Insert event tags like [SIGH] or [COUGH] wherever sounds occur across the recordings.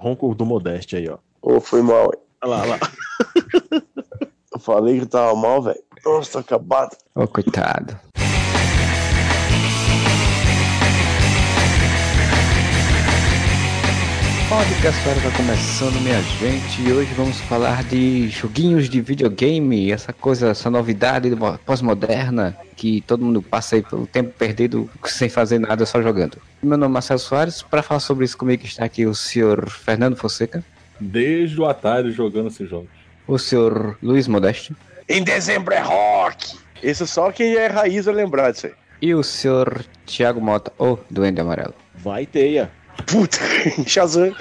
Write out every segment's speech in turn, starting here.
ronco do Modeste aí, ó. Ô, foi mal, hein? Olha lá, olha lá. [LAUGHS] Eu falei que tava mal, velho. Nossa, tô acabado. Ô, coitado. Podcast Fera tá começando, minha gente, e hoje vamos falar de joguinhos de videogame, essa coisa, essa novidade mo- pós-moderna que todo mundo passa aí pelo tempo perdido sem fazer nada, só jogando. Meu nome é Marcelo Soares, para falar sobre isso comigo está aqui o senhor Fernando Fonseca, Desde o Atari jogando esses jogos. o senhor Luiz Modeste Em dezembro é rock! Esse só quem é raiz vai lembrar disso aí. e o senhor Thiago Mota, o Duende Amarelo. Vai teia. Puta, [LAUGHS] Shazam.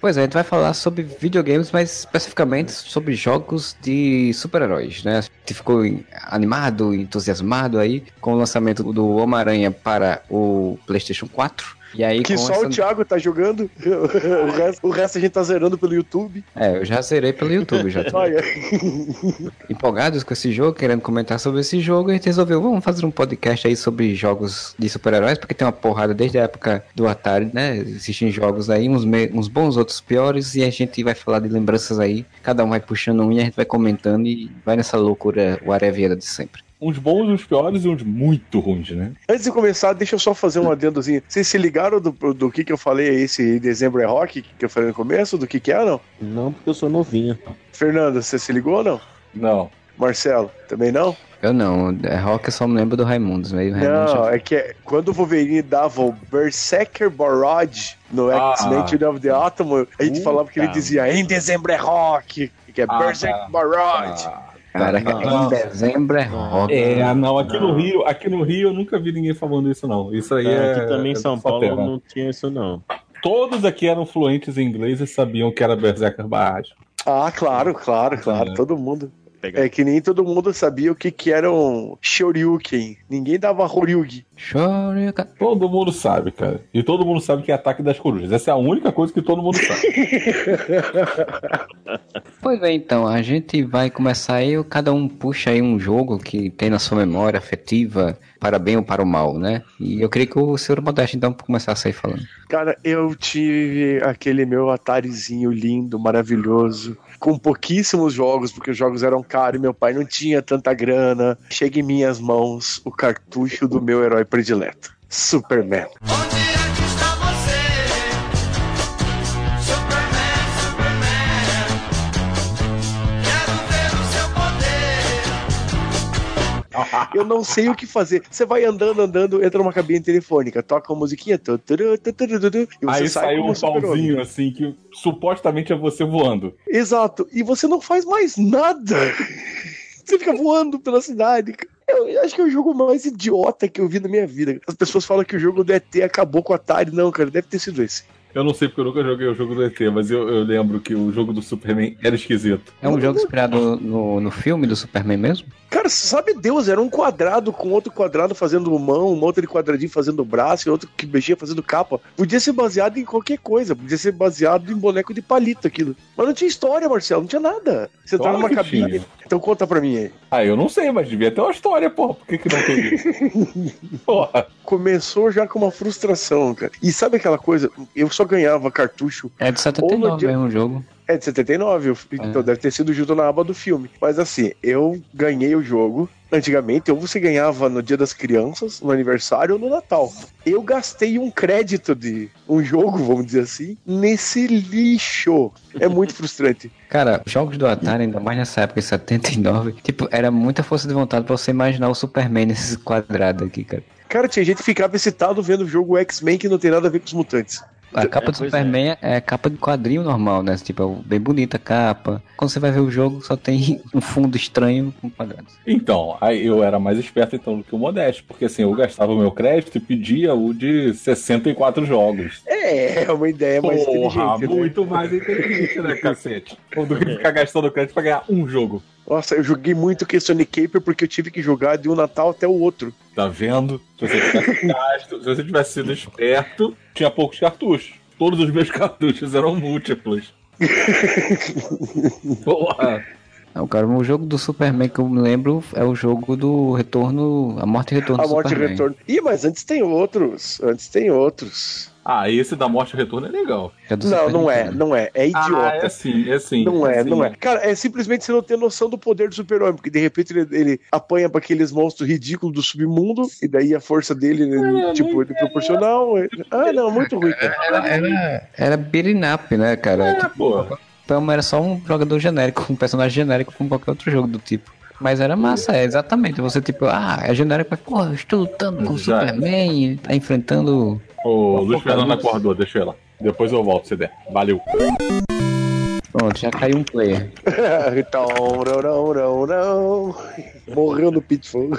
Pois é, a gente vai falar sobre videogames, mas especificamente sobre jogos de super-heróis, né? Gente ficou animado, entusiasmado aí com o lançamento do Homem-Aranha para o PlayStation 4. E aí Que só essa... o Thiago tá jogando. [LAUGHS] O resto, o resto a gente tá zerando pelo YouTube. É, eu já zerei pelo YouTube já. Olha. [LAUGHS] Empolgados com esse jogo, querendo comentar sobre esse jogo, a gente resolveu, vamos fazer um podcast aí sobre jogos de super-heróis, porque tem uma porrada desde a época do Atari, né? Existem jogos aí, uns, me- uns bons, outros piores, e a gente vai falar de lembranças aí, cada um vai puxando um e a gente vai comentando e vai nessa loucura o Areviera de sempre. Uns bons, uns piores e uns muito ruins, né? Antes de começar, deixa eu só fazer um adendozinho. Vocês se ligaram do, do que que eu falei aí, esse dezembro é rock, que eu falei no começo? Do que que é, não? Não, porque eu sou novinho. Fernando, você se ligou ou não? Não. Marcelo, também não? Eu não, é rock eu só me lembro do Raimundos, meio Raimundos. Não, é que é- quando o Wolverine dava o Berserker Barrage no Ah. X-Men Children of the Atom, a gente Puta. falava que ele dizia em dezembro é rock, que é Ah, Berserker tá. Barrage. Ah, Caraca, não. em dezembro é rock. É, não, aqui no Rio, aqui no Rio eu nunca vi ninguém falando isso, não. Isso aí é. aqui também em é São Paulo terra. não tinha isso, não. Todos aqui eram fluentes em inglês e sabiam que era Berserker Barrage. Ah, claro, claro, claro, É. todo mundo. É que nem todo mundo sabia o que que era um Shoryuken. Ninguém dava Horyugi. Shoryuken. Todo mundo sabe, cara. E todo mundo sabe que é ataque das corujas. Essa é a única coisa que todo mundo sabe. [LAUGHS] Pois bem, então, a gente vai começar aí, cada um puxa aí um jogo que tem na sua memória afetiva, para bem ou para o mal, né? E eu queria que o senhor Modesto, então, começasse aí falando. Cara, eu tive aquele meu Atarizinho lindo, maravilhoso, com pouquíssimos jogos, porque os jogos eram caros e meu pai não tinha tanta grana. Chega em minhas mãos o cartucho do meu herói predileto, Superman. Onde [LAUGHS] Eu não sei o que fazer. Você vai andando, andando, entra numa cabine telefônica, toca uma musiquinha, tu, tu, tu, tu, tu, tu, tu, você Aí sai saiu um pauzinho assim que supostamente é você voando. Exato. E você não faz mais nada. [LAUGHS] Você fica voando pela cidade. Eu acho que é o jogo mais idiota que eu vi na minha vida. As pessoas falam que o jogo do ET acabou com o Atari. Não, cara, deve ter sido esse. Eu não sei porque eu nunca joguei o jogo do ET, mas eu, eu lembro que o jogo do Superman era esquisito. É um jogo inspirado no, no filme do Superman mesmo? Cara, sabe Deus, era um quadrado com outro quadrado fazendo mão, um outro quadradinho fazendo braço e outro que mexia fazendo capa. Podia ser baseado em qualquer coisa, podia ser baseado em boneco de palito aquilo. Mas não tinha história, Marcelo, não tinha nada. Você tá Claro numa que cabine. tinha. Então conta pra mim aí. Ah, eu não sei, mas devia ter uma história, porra. Por que, que não teve? [LAUGHS] porra. Começou já com uma frustração, cara. E sabe aquela coisa? Eu só ganhava cartucho. É de Ou 79 no dia- mesmo o jogo. É de 79, eu- então deve ter sido junto na aba do filme. Mas assim, eu ganhei o jogo. Antigamente, ou você ganhava no Dia das Crianças, no aniversário ou no Natal. Eu gastei um crédito de um jogo, vamos dizer assim, nesse lixo. É muito frustrante. [LAUGHS] Cara, jogos do Atari, ainda mais nessa época, em 79, tipo, era muita força de vontade pra você imaginar o Superman nesses quadrados aqui, cara. Cara, tinha gente que ficava excitado vendo o jogo X-Men que não tem nada a ver com os mutantes. A capa É, do pois Superman é. capa de quadrinho normal, né? Tipo, é bem bonita a capa. Quando você vai ver o jogo, só tem [LAUGHS] um fundo estranho com quadrados. Então, aí eu era mais esperto então do que o Modesto, porque assim, eu gastava o meu crédito e pedia o de 64 jogos. É, é uma ideia mais Porra, inteligente. né? muito mais inteligente, né, cacete? Do que ficar gastando crédito pra ganhar um jogo. Nossa, eu joguei muito Question Caper porque eu tive que jogar de um Natal até o outro. Tá vendo? Se você tivesse gasto, se você tivesse sido esperto, tinha poucos cartuchos. Todos os meus [LAUGHS] cartuchos eram múltiplos. [LAUGHS] Porra! Não, cara, o jogo do Superman que eu me lembro é o jogo do Retorno. A Morte e Retorno A do morte e Superman. retorno. Ih, mas antes tem outros. Antes tem outros. Ah, esse da morte e retorno é legal. É do Não, não é, Nintendo. não é. É Ah, idiota. é sim, é sim. Não é, sim. não é. Cara, é simplesmente você não ter noção do poder do super-homem, porque de repente ele, ele apanha pra aqueles monstros ridículos do submundo, e daí a força dele, ele, tipo, ele é proporcional. Ah, não, muito ruim, cara. Era, era, era up, né, cara? É, Tipo, pô. o Pelma era só um jogador genérico, um personagem genérico como qualquer outro jogo do tipo. Mas era massa, é, exatamente. Você, tipo, ah, é genérico, mas, pô, eu estou lutando com o. Superman, tá enfrentando. O Luiz Fernando acordou, deixa eu ir lá. Depois eu volto, se der. Valeu. Pronto, já caiu um player. [LAUGHS] então, não, não, não, não. Morreu no Pitfall.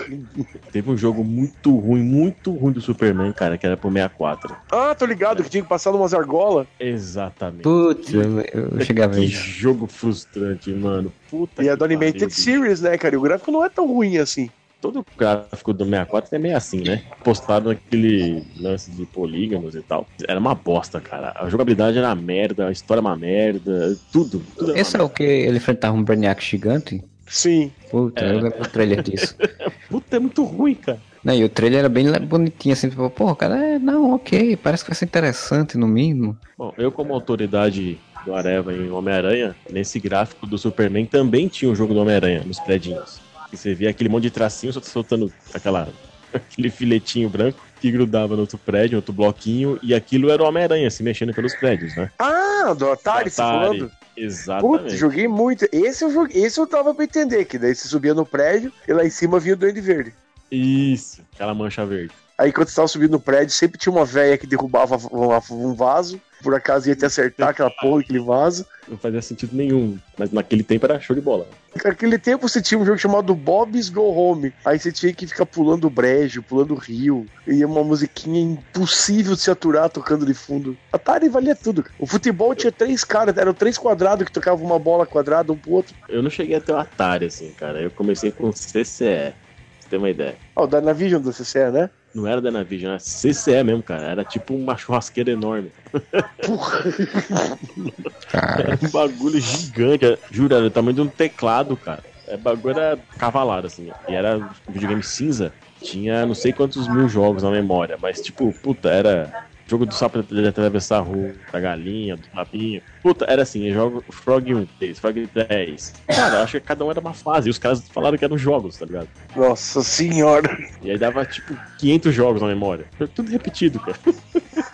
Teve um jogo muito ruim, muito ruim do Superman, cara, que era pro 64. Ah, tô ligado que tinha que passar numas argolas. Exatamente. Putz, eu, eu chegava Que jogo frustrante, mano. Puta E é do Animated. Series, né, cara? E o gráfico não é tão ruim assim. Todo gráfico do 64 é meio assim, né? Postado naquele lance de polígonos e tal. Era uma bosta, cara. A jogabilidade era uma merda, a história é uma merda, tudo. tudo era Esse é o que ele enfrentava um Brainiac gigante? Sim. Puta, eu lembro do trailer disso. [LAUGHS] Puta, é muito ruim, cara. Não, e o trailer era bem bonitinho, assim, tipo, pô, cara, é, não, ok, parece que vai ser interessante no mínimo. Bom, eu como autoridade do Areva em Homem-Aranha, nesse gráfico do Superman também tinha o jogo do Homem-Aranha, nos prédios. Você via aquele monte de tracinho soltando aquela, [LAUGHS] aquele filetinho branco que grudava no outro prédio, no outro bloquinho, e aquilo era o Homem-Aranha se mexendo pelos prédios, né? Ah, do Atari, você Atari. falando? Putz, Exatamente. joguei muito. Esse eu, joguei, esse eu tava pra entender, que daí você subia no prédio e lá em cima vinha o Duende Verde. Isso, aquela mancha verde. Aí quando você tava subindo no prédio, sempre tinha uma velha que derrubava um vaso. Por acaso ia te acertar aquela porra, aquele vaso. Não fazia sentido nenhum, mas naquele tempo era show de bola. Naquele tempo você tinha um jogo chamado Bob's Go Home. Aí você tinha que ficar pulando o brejo, pulando o rio. E uma musiquinha impossível de se aturar tocando de fundo. Atari valia tudo. O futebol tinha três caras, eram três quadrados que tocavam uma bola quadrada um pro outro. Eu não cheguei até o Atari, assim, cara. Eu comecei com CCE, pra você ter uma ideia. Ó, o Dynavision do CCE, né? Não era da Navision, era CCE mesmo, cara. Era tipo uma churrasqueira enorme. Porra. Cara, [LAUGHS] Um bagulho gigante. era- Juro, era o tamanho de um teclado, cara. É, bagulho era cavalado, assim. E era um videogame cinza. Tinha não sei quantos mil jogos na memória. Mas, tipo, puta, era jogo do sapo de atravessar a rua, da galinha, do lapinho. Puta, era assim, eu jogo Frog 1, 10, Frog 10. Cara, eu acho que cada um era uma fase. E os caras falaram que eram jogos, tá ligado? Nossa senhora. E aí dava, tipo, 500 jogos na memória. Foi tudo repetido, cara. [LAUGHS]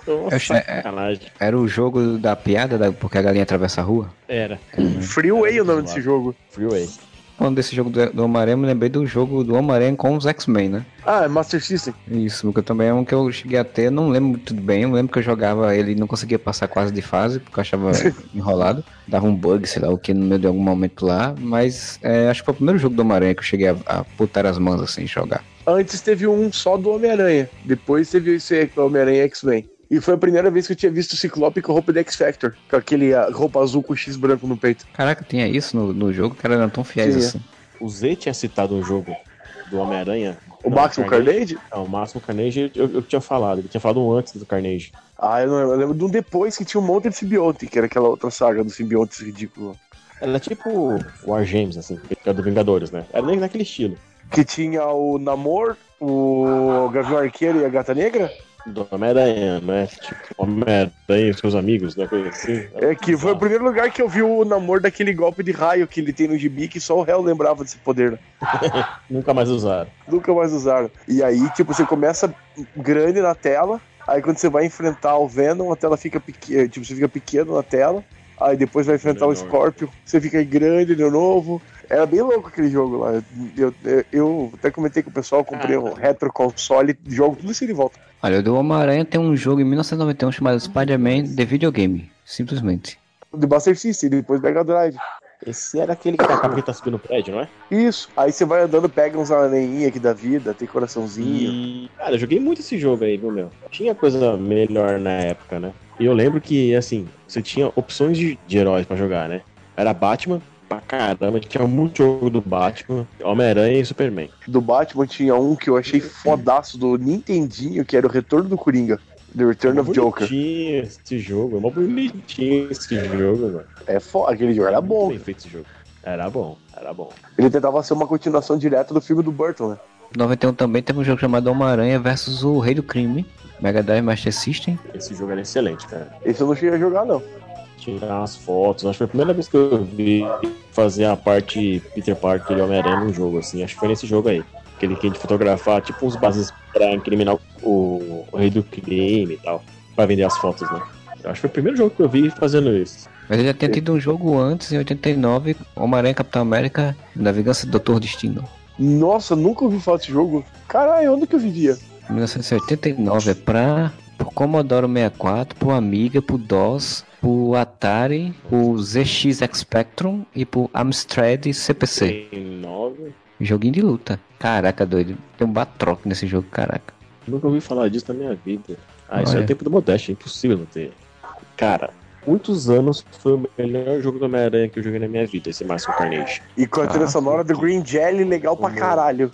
Nossa, achei- sacanagem. era o jogo da piada, da, porque a galinha atravessa a rua. Era. Freeway é o nome desse jogo. Freeway. Falando desse jogo do, do Homem-Aranha, eu me lembrei do jogo do Homem-Aranha com os X-Men, né? Ah, é Master System. Isso, porque também é um que eu cheguei a ter, não lembro muito bem, eu lembro que eu jogava ele e não conseguia passar quase de fase, porque eu achava [LAUGHS] enrolado, dava um bug, sei lá o que, no meio de algum momento lá, mas é, acho que foi o primeiro jogo do Homem-Aranha que eu cheguei a, a putar as mãos assim, jogar. Antes teve um só do Homem-Aranha. Depois teve esse é o Homem-Aranha X-Men. E foi a primeira vez que eu tinha visto o Ciclope com a roupa de X-Factor. Com aquele a, roupa azul com X branco no peito. Caraca, tinha isso no, no jogo, cara, eram tão fiéis Tinha. assim. O Z tinha citado um jogo do Homem-Aranha. O Não, Máximo Carnage? Não, o Máximo Carnage eu, eu tinha falado. Ele tinha falado um antes do Carnage. Ah, eu, não, lembro. eu lembro de um depois que tinha um monte de simbionte, que era aquela outra saga dos simbiontes ridículo. Era tipo War Games, assim, que era do Vingadores, né? Era nem naquele estilo. Que tinha o Namor, o Gavião Arqueiro e a Gata Negra. Do Homem-Aranha, né? Tipo, Homem-Aranha e seus amigos, né? Coisa assim. É que foi o primeiro lugar que eu vi o Namor daquele golpe de raio que ele tem no gibi, que só o réu lembrava desse poder. né? [LAUGHS] Nunca mais usaram. Nunca mais usaram. E aí, tipo, você começa grande na tela, aí quando você vai enfrentar o Venom, a tela fica pequena, tipo, você fica pequeno na tela, aí depois vai enfrentar o Menor. Scorpion, você fica grande de novo. Era bem louco aquele jogo lá. Eu, eu, eu até comentei com o pessoal, comprei um retro console, jogo tudo isso de volta. Olha, o do Homem-Aranha tem um jogo em 1991 chamado Spider-Man The Videogame, simplesmente. De Master System, depois Mega Drive. Esse era aquele que a capa que tá subindo o prédio, não é? Isso. Aí você vai andando, pega uns aranhinhos aqui da vida, tem coraçãozinho. E, cara, eu joguei muito esse jogo aí, viu, meu? Tinha coisa melhor na época, né? E eu lembro que, assim, você tinha opções de, de heróis pra jogar, né? Era Batman, pra caramba, tinha muito jogo do Batman, Homem-Aranha e Superman. Do Batman tinha um que eu achei fodaço do Nintendinho, que era o Retorno do Coringa. The Return of Joker. bonitinho esse jogo, é mó bonitinho esse jogo, mano. É foda, aquele jogo era bom. bem feito esse jogo. Era bom, era bom. Ele tentava ser uma continuação direta do filme do Burton, né? Em 91 também teve um jogo chamado Homem-Aranha versus o Rei do Crime. Mega Drive Master System. Esse jogo era excelente, cara. Esse eu não cheguei a jogar, não. Tirar as fotos. Acho que foi a primeira vez que eu vi fazer a parte Peter Parker e Homem-Aranha num jogo, assim. Acho que foi nesse jogo aí. Aquele que a gente fotografar, tipo, uns bases pra incriminar o, o rei do crime e tal. Pra vender as fotos, né? Acho que foi o primeiro jogo que eu vi fazendo isso. Mas ele já tinha tido um jogo antes, em 89, Homem-Aranha Capitão América, Na Vingança do Doutor Destino. Nossa, nunca ouvi falar desse jogo. Caralho, onde que eu vivia? 1989 é pra pro Commodore 64, pro Amiga, pro DOS, pro Atari, pro ZX Spectrum e pro Amstrad CPC. Tem nove. Joguinho de luta. Caraca, doido. Tem um Batroc nesse jogo, caraca. Nunca ouvi falar disso na minha vida. Ah, isso é Olha. o tempo do Modeste, é impossível não ter. Cara, muitos anos foi o melhor jogo do Homem-Aranha que eu joguei na minha vida, esse Máximo Carnage. E com a trilha Ah, sonora do Green Jelly, legal pra Uhum. caralho.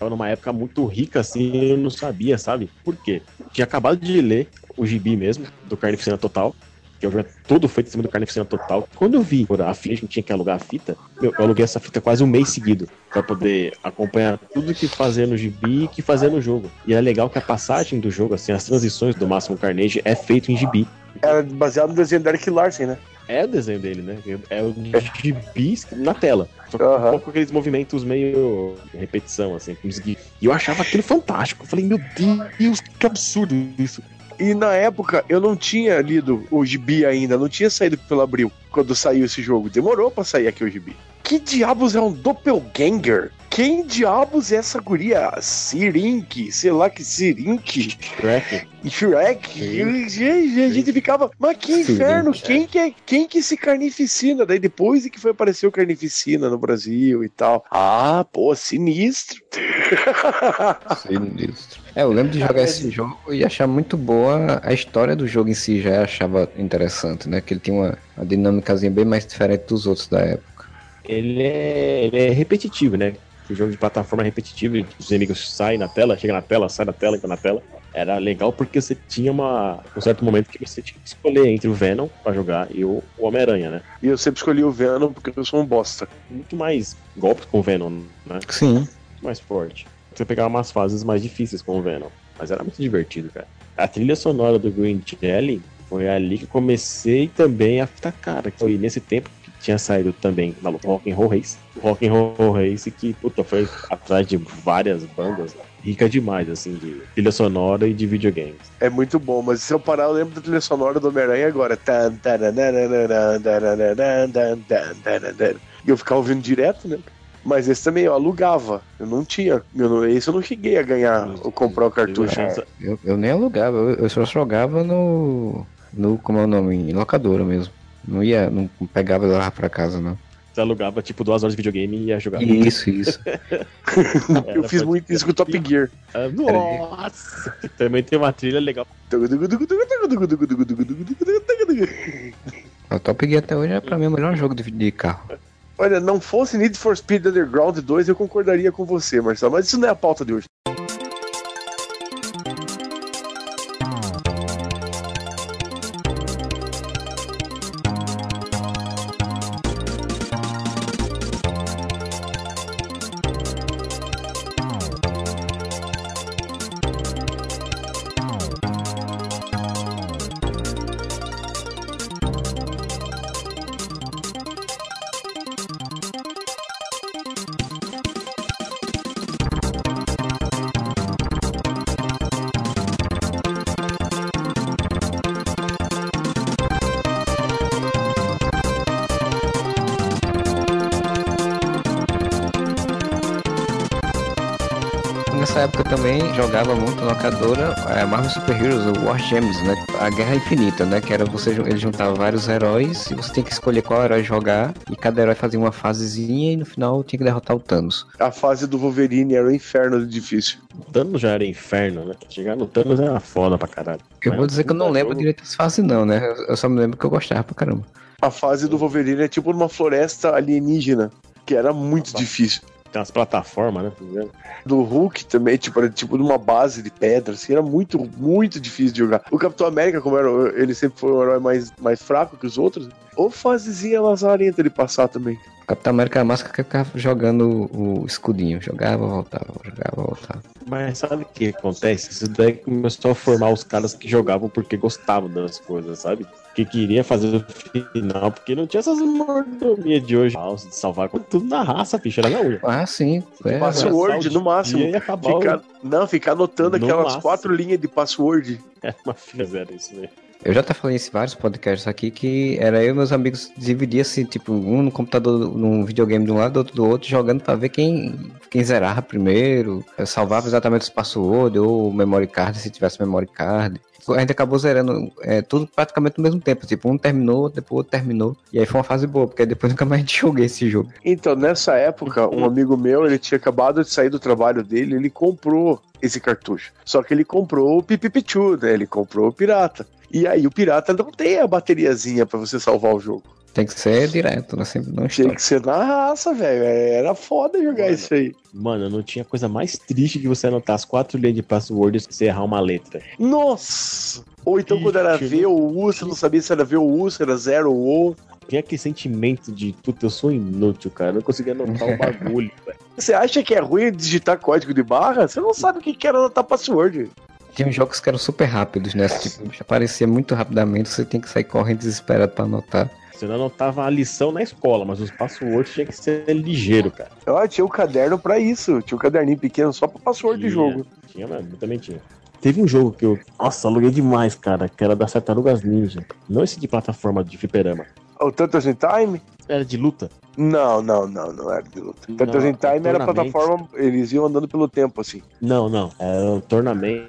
Tava numa época muito rica, assim, eu não sabia, sabe? Por quê? Tinha acabado de ler o gibi mesmo, do Carnificina Total, que é um jogo todo feito em cima do Carnificina Total. Quando eu vi a fita, a gente tinha que alugar a fita, eu aluguei essa fita quase um mês seguido, pra poder acompanhar tudo que fazia no gibi e que fazia no jogo. E é legal que a passagem do jogo, assim, as transições do Máximo Carnage é feito em gibi. Era baseado no desenho do Eric Larsen, né? É o desenho dele, né? É o gibi na tela. Só que Aham. um pouco aqueles movimentos meio repetição, assim. com os E eu achava aquilo fantástico. Eu falei, meu Deus, que absurdo isso. E na época eu não tinha lido o gibi ainda, não tinha saído pelo Abril quando saiu esse jogo. Demorou pra sair aqui o gibi. Que diabos é um doppelganger? Quem diabos é essa guria? Sirink, sei lá que Sirink, Shrek. Shrek. Gente, a gente ficava, mas que inferno, é. quem que, é, quem que se carnificina? Daí depois é que foi aparecer o carnificina no Brasil e tal. Ah, pô, sinistro. [LAUGHS] Sinistro. É, eu lembro de jogar esse jogo e achar muito boa a história do jogo em si, já achava interessante, né? Que ele tinha uma, uma dinâmicazinha bem mais diferente dos outros da época. Ele é, ele é repetitivo, né? O jogo de plataforma é repetitivo, os inimigos saem na tela, chega na tela, sai da tela, entra na tela. Era legal porque você tinha uma, um certo momento que você tinha que escolher entre o Venom pra jogar e o, o Homem-Aranha, né? E eu sempre escolhi o Venom porque eu sou um bosta. Muito mais golpes com o Venom, né? Sim. muito mais forte. Você pegava umas fases mais difíceis com o Venom. Mas era muito divertido, cara. A trilha sonora do Green Jelly foi ali que eu comecei também a ficar cara. que Foi nesse tempo que tinha saído também maluco, Rock and Roll Race. O Rock and Roll Race que, puta, foi atrás de várias bandas. Rica demais, assim, de trilha sonora e de videogames. É muito bom, mas se eu parar, eu lembro da trilha sonora do Homem-Aranha agora. E eu ficava ouvindo direto, né? Mas esse também eu alugava. Eu não tinha. Eu não, esse eu não cheguei a ganhar ou comprar o cartucho. Eu, eu nem alugava, eu, eu só jogava no. no. como é o nome? Em locadora mesmo. Não ia, não pegava e levava pra casa, não. Você alugava, tipo, duas horas de videogame e ia jogar. Isso, isso. [LAUGHS] Eu fiz muito isso com o Top Gear. Ah, Nossa! Também tem uma trilha legal. O Top Gear até hoje é pra mim o melhor jogo de, de carro. Olha, não fosse Need for Speed Underground 2, eu concordaria com você, Marcelo. Mas isso não é a pauta de hoje. Também jogava muito na locadora a Marvel Super Heroes, o War Games, né? A Guerra Infinita, né? Que era você ele juntava vários heróis e você tinha que escolher qual herói jogar e cada herói fazia uma fasezinha e no final tinha que derrotar o Thanos. A fase do Wolverine era o inferno de difícil. O Thanos já era inferno, né? Chegar no Thanos era foda pra caralho. Eu vou dizer que eu não lembro jogo. direito das fases não, né? Eu- Eu só me lembro que eu gostava pra caramba. A fase do Wolverine é tipo numa floresta alienígena, que era muito difícil. Tem umas plataformas, né? tá? Do Hulk também, tipo, era tipo numa base de pedra, assim, era muito, muito difícil de jogar. O Capitão América, como era, ele sempre foi um herói mais, mais fraco que os outros, ou fasezinha lazarenta de passar também. Capitão América era máscara que ficava jogando o escudinho. Jogava, voltava, jogava, voltava. Mas sabe o que acontece? Isso daí começou a formar os caras que jogavam porque gostavam das coisas, sabe? Que queria fazer o final, porque não tinha essas mordomias de hoje. De salvar tudo na raça, ficha, era na unha. Ah, sim. É, Password, no máximo. E acabar Ficar, não, ficar anotando No aquelas máximo. quatro linhas de password. É uma filha zero isso mesmo. Eu já até falei isso em vários podcasts aqui que era eu e meus amigos dividia assim, tipo, um no computador, num videogame de um lado, outro do outro, jogando pra ver quem, quem zerava primeiro, eu salvava exatamente os passwords ou memory card, se tivesse memory card. A gente acabou zerando é, tudo praticamente no mesmo tempo. Tipo, um terminou, depois o outro terminou. E aí foi uma fase boa, porque depois [LAUGHS] nunca mais joguei esse jogo. Então, nessa época, um amigo meu, ele tinha acabado de sair do trabalho dele, ele comprou esse cartucho. Só que ele comprou o Pipipichu, né? Ele comprou o Pirata. E aí o Pirata não tem a bateriazinha pra você salvar o jogo. Tem que ser direto, né? Sempre não história. que ser na raça, velho. Era foda jogar Mano. isso aí. Mano, não tinha coisa mais triste que você anotar as quatro linhas de password e você errar uma letra. Nossa! Ou então quando era V ou U, você não sabia se era V ou U, se era zero ou O. Tinha aquele sentimento de, puta, eu sou inútil, cara. Eu não conseguia anotar o [LAUGHS] bagulho, velho. Você acha que é ruim digitar código de barra? Você não sabe o que era anotar password. Tinha jogos que eram super rápidos, né? Tipo, aparecia muito rapidamente, você tem que sair correndo desesperado pra anotar. Você não anotava a lição na escola, mas os passwords tinha que ser ligeiro, cara. Ah, tinha o caderno pra isso. Tinha um caderninho pequeno só pra password de Tinha, jogo. Tinha, mano, eu também tinha. Teve um jogo que eu, nossa, aluguei demais, cara, que era das Tartarugas Ninja. Não esse de plataforma de fliperama. O Tantas in Time? Era de luta. Não, não, não, não era de luta. Não, Tantas in Time era plataforma, eles iam andando pelo tempo, assim. Não, não. Era um torneio,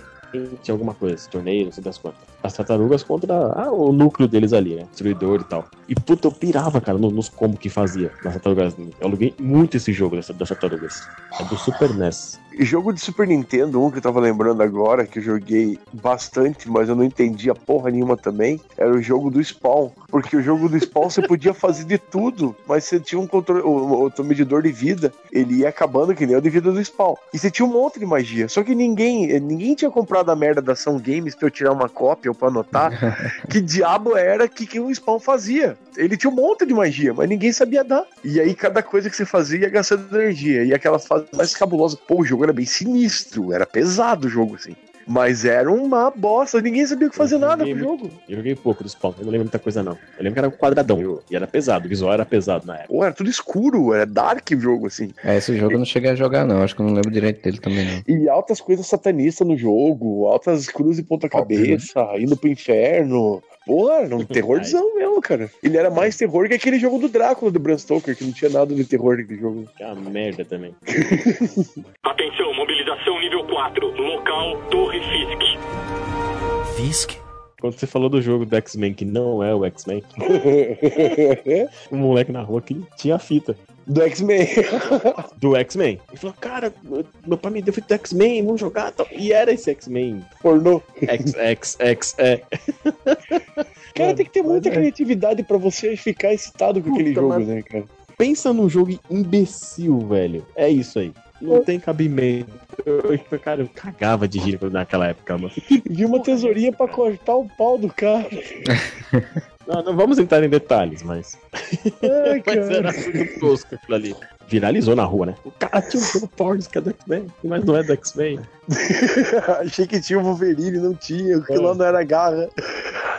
tinha alguma coisa, torneio, não sei das quantas. As tartarugas contra ah, o núcleo deles ali, né? Destruidor e tal. E puta, eu pirava, cara, no- nos combos que fazia nas tartarugas. Eu aluguei muito esse jogo dessa- das tartarugas. É do Super NES. E jogo de Super Nintendo, um que eu tava lembrando agora, que eu joguei bastante, mas eu não entendia porra nenhuma também, era o jogo do Spawn. Porque o jogo do Spawn você podia fazer de tudo, mas você tinha um controle, o, o teu medidor de vida, ele ia acabando que nem o de vida do Spawn. E você tinha um monte de magia. Só que ninguém, ninguém tinha comprado a merda da Ação Games pra eu tirar uma cópia ou pra anotar [LAUGHS] que diabo era que, que o Spawn fazia. Ele tinha um monte de magia, mas ninguém sabia dar. E aí cada coisa que você fazia ia gastando energia. E aquela fase mais cabulosa. Pô, o jogo era bem sinistro, era pesado o jogo, assim. Mas era uma bosta, ninguém sabia o que fazer Eu nada joguei com o jogo. Eu joguei pouco do Spawn, eu não lembro muita coisa não. Eu lembro que era um quadradão e era pesado, o visual era pesado na época. Pô, era tudo escuro, era dark o jogo, assim. É, esse jogo eu não cheguei a jogar, não. Acho que eu não lembro direito dele também, não. E altas coisas satanistas no jogo, altas cruzes de ponta cabeça, indo pro inferno. Porra, era um [LAUGHS] terrorzão mesmo, cara. Ele era mais terror que aquele jogo do Drácula do Bram Stoker, que não tinha nada de terror naquele jogo. Que é uma merda também. [LAUGHS] Atenção, mobilização nível 4. Local Torre Fisk. Fisk? Quando você falou do jogo do X-Men, que não é o X-Men, [LAUGHS] o moleque na rua que tinha a fita do X-Men. do X-Men. Ele falou, cara, meu pai me deu fita do X-Men, vamos jogar. tal. E era esse X-Men. Pornô. X, X, X, é. Cara, tem que ter muita é. criatividade pra você ficar excitado com aquele Puta, jogo, mas- né, cara? Pensa num jogo imbecil, velho. É isso aí. Não tem cabimento. Eu, eu- cara, eu cagava de rir naquela época, mano. Vi uma tesourinha pra cortar o pau do cara. [LAUGHS] Não, não vamos entrar em detalhes, mas. Ai, [LAUGHS] Mas era tudo tosco aquilo ali. Viralizou na rua, né? O cara tinha um jogo porno que é do X-Men, mas não é do X-Men. [LAUGHS] Achei que tinha o Wolverine, não tinha. Aquilo É. lá não era garra.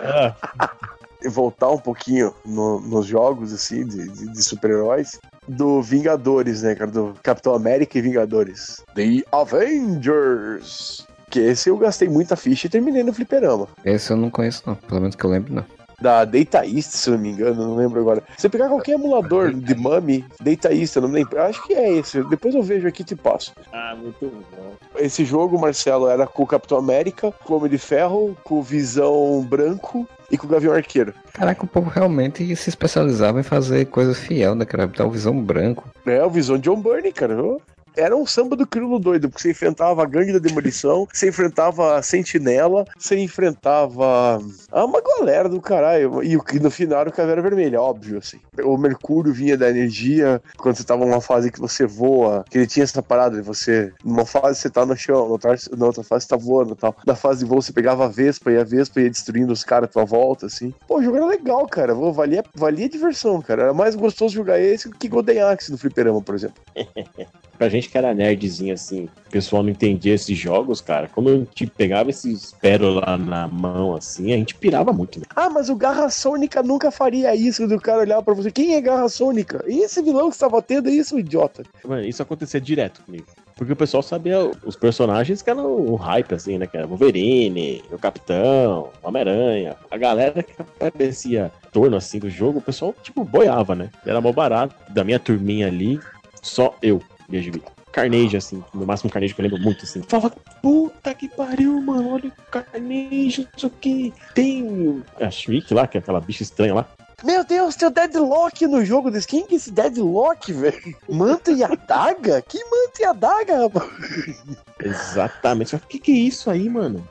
Ah, [LAUGHS] E voltar um pouquinho no- nos jogos, assim, de, de- de super-heróis. Do Vingadores, né, cara? Do Capitão América e Vingadores. The Avengers. Que esse eu gastei muita ficha e terminei no fliperama. Esse eu não conheço, não. Pelo menos que eu lembro, não. Da Data East, se eu não me engano, não lembro agora. Você pegar qualquer emulador de Mami, Data East, eu não me lembro. Acho que é esse. Depois eu vejo aqui e te passo. ah, muito bom. Esse jogo, Marcelo, era com o Capitão América, com o Homem de Ferro, com o Visão Branco e com o Gavião Arqueiro. Caraca, o povo realmente se especializava em fazer coisa fiel, né, cara? Botar o visão branco. É, o Visão John Burney, cara. Era um samba do crioulo doido, porque você enfrentava a gangue da demolição, você enfrentava a sentinela, você enfrentava ah, uma galera do caralho. E no final era o Caveira Vermelha, óbvio, assim. O Mercúrio vinha da energia, quando você tava numa fase que você voa, que ele tinha essa parada de você, numa fase você tá no chão, na outra, na outra fase você tá voando e tal. Na fase de voo você pegava a Vespa e a Vespa ia destruindo os caras à tua volta, assim. Pô, o jogo era legal, cara. Valia, valia diversão, cara. Era mais gostoso jogar esse que Golden Axe no Fliperama, por exemplo. [LAUGHS] Pra gente que era nerdzinho, assim, o pessoal não entendia esses jogos, cara. Quando a gente pegava esses pérola na mão, assim, a gente pirava muito, né? Ah, mas o Garra Sônica nunca faria isso do cara olhar pra você. Quem é Garra Sônica? E esse vilão que você tá batendo é isso, idiota? Mano, isso acontecia direto comigo. Porque o pessoal sabia os personagens que eram o hype, assim, né? Que era Wolverine, o Capitão, o Homem-Aranha. A galera que aparecia em torno, assim, do jogo, o pessoal, tipo, boiava, né? Era mó barato. Da minha turminha ali, só eu de Carnage, assim, no máximo Carnage que eu lembro muito, assim. Falava, puta que pariu, mano, olha o Carnage, não sei o que. Tem a Shriek lá, que é aquela bicha estranha lá. Meu Deus, tem o Deadlock no jogo desse. Quem que é esse Deadlock, velho? Manta e adaga? Que manta e adaga, rapaz? Exatamente. O que, que é isso aí, mano?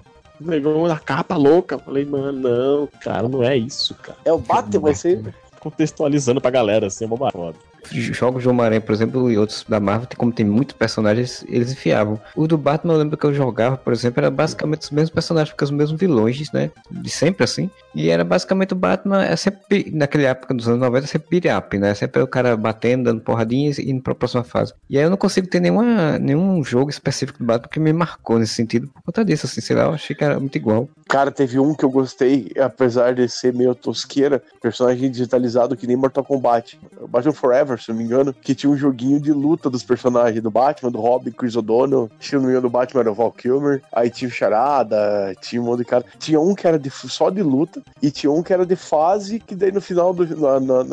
Pegou uma capa louca. Eu Falei, mano, não, cara, não é isso, cara. É o Batman, você. Contextualizando pra galera, assim, é uma foda. Jogos de Homem-Aranha, por exemplo, e outros da Marvel, como tem muitos personagens, eles enfiavam. O do Batman, eu lembro que eu jogava, por exemplo, era basicamente os mesmos personagens, porque os mesmos vilões, né? De sempre assim. E era basicamente o Batman, é sempre, naquela época dos anos 90, sempre beat né? Sempre o cara batendo, dando porradinhas e indo pra próxima fase. E aí eu não consigo ter nenhuma, nenhum jogo específico do Batman que me marcou nesse sentido, por conta disso, assim, sei lá, eu achei que era muito igual. Cara, teve um que eu gostei, apesar de ser meio tosqueira, personagem digitalizado que nem Mortal Kombat. Batman Forever, se não me engano, que tinha um joguinho de luta dos personagens do Batman, do Robin, Chris O'Donnell. Se não me engano, do Batman era o Val Kilmer. Aí tinha o Charada, tinha um monte de cara. Tinha um que era de- só de luta e tinha um que era de fase, que daí no final, do,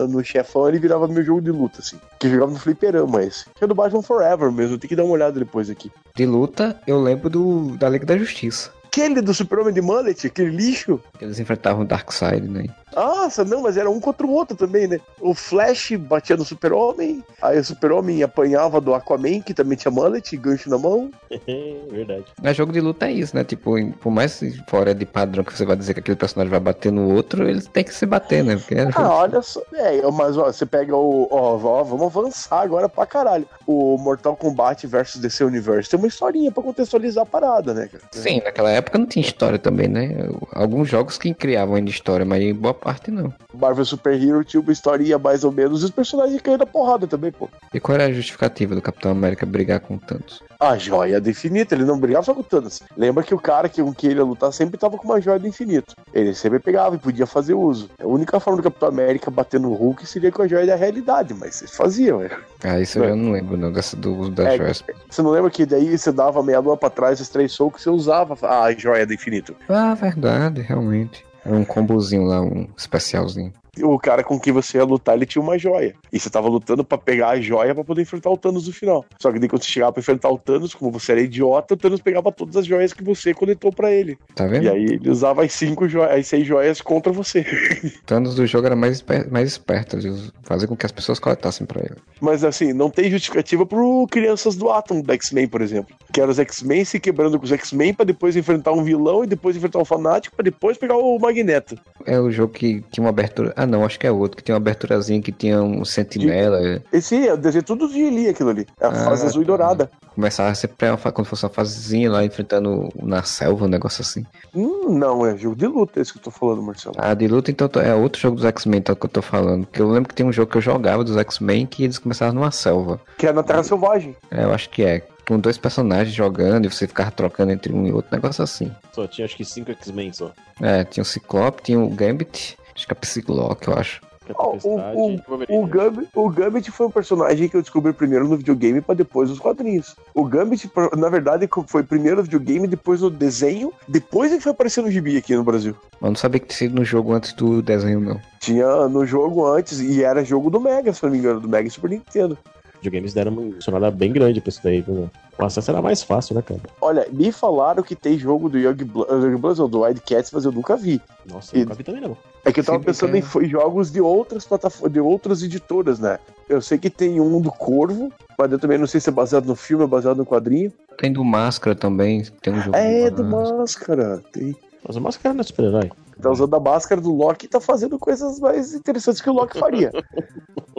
no chefão, ele virava meu jogo de luta, assim. Que jogava no fliperama esse. Que é do Batman Forever mesmo, tem que dar uma olhada depois aqui. De luta, eu lembro do da Liga da Justiça. Aquele do Super-Homem de Mullet, aquele lixo. que Eles enfrentavam o Darkseid, né? Nossa, não, mas era um contra o outro também, né? O Flash batia no Super-Homem, aí o Super-Homem apanhava do Aquaman, que também tinha mullet, gancho na mão. [LAUGHS] Verdade. Mas jogo de luta é isso, né? Tipo, por mais fora de padrão que você vai dizer que aquele personagem vai bater no outro, ele tem que se bater, né? Porque é jogo- Ah, olha só. É, mas ó, você pega o. Ó, ó, vamos avançar agora pra caralho. O Mortal Kombat versus DC Universe tem uma historinha pra contextualizar a parada, né, cara? Sim, naquela época não tinha história também, né? Alguns jogos que criavam ainda história, mas boa parte não. Marvel Super Hero tinha uma historinha mais ou menos, e os personagens caíram na porrada também, pô. E qual era a justificativa do Capitão América brigar com tantos? A joia do infinito, ele não brigava só com Thanos. Lembra que o cara que, com que ele ia lutar sempre tava com uma joia do infinito. Ele sempre pegava e podia fazer uso. A única forma do Capitão América bater no Hulk seria com a joia da realidade, mas vocês faziam, né? Ah, isso eu já não lembro, não, dessa, do uso das É, joias. Você não lembra que daí você dava meia lua pra trás, os três socos, você usava a joia do infinito. Ah, verdade, realmente. Era um combozinho lá, um especialzinho. O cara com quem você ia lutar, ele tinha uma joia. E você tava lutando pra pegar a joia pra poder enfrentar o Thanos no final. Só que daí quando você chegava pra enfrentar o Thanos, como você era idiota, o Thanos pegava todas as joias que você coletou pra ele. Tá vendo? E aí ele usava as cinco joias, as seis joias contra você. [LAUGHS] Thanos do jogo era mais, esper- mais esperto, de fazer com que as pessoas coletassem pra ele. Mas assim, não tem justificativa pro crianças do Atom do X-Men, por exemplo. Que eram os X-Men se quebrando com os X-Men pra depois enfrentar um vilão e depois enfrentar um fanático pra depois pegar o Magneto. É o jogo que tinha uma abertura. Ah, não, acho que é outro, que tinha uma aberturazinha que tinha um sentinela. é. Esse é o desenho tudo de Eli, aquilo ali. É a Ah, fase azul e tá. dourada. Começava sempre uma quando fosse uma fasezinha lá enfrentando na selva, um negócio assim. Hum, não, é jogo de luta, esse que eu tô falando, Marcelo. Ah, de luta, então é outro jogo dos X-Men tá, que eu tô falando. Que eu lembro que tem um jogo que eu jogava dos X-Men que eles começavam numa selva. Que é na Terra Selvagem. É, eu acho que é. Com dois personagens jogando e você ficava trocando entre um e outro, negócio assim. Só tinha acho que cinco X-Men só. É, tinha o Ciclope, tinha o Gambit, acho que é Psylocke, eu acho. É o, o, o, Gambit, o Gambit foi um personagem que eu descobri primeiro no videogame pra depois nos quadrinhos. O Gambit, na verdade, foi primeiro no videogame, depois no desenho, depois que foi aparecer no gibi aqui no Brasil. Mas eu não sabia que tinha sido no jogo antes do desenho, não. Tinha no jogo antes, e era jogo do Mega, se não me engano, do Mega e Super Nintendo. Videogames deram uma funcionada bem grande pra isso daí, viu? O acesso era mais fácil, né, cara? Olha, me falaram que tem jogo do Young Bl- Young Bloods ou do Wildcats, mas eu nunca vi. Nossa, eu E- nunca vi também não. É que eu tava Sim, pensando porque- em jogos de outras plataformas, de outras editoras, né? Eu sei que tem um do Corvo, mas eu também não sei se é baseado no filme ou baseado no quadrinho. Tem do Máscara também, tem um jogo É, do Máscara. Máscara. Tem. Mas o Máscara não é super-herói. Tá usando a máscara do Loki e tá fazendo coisas mais interessantes que o Loki faria.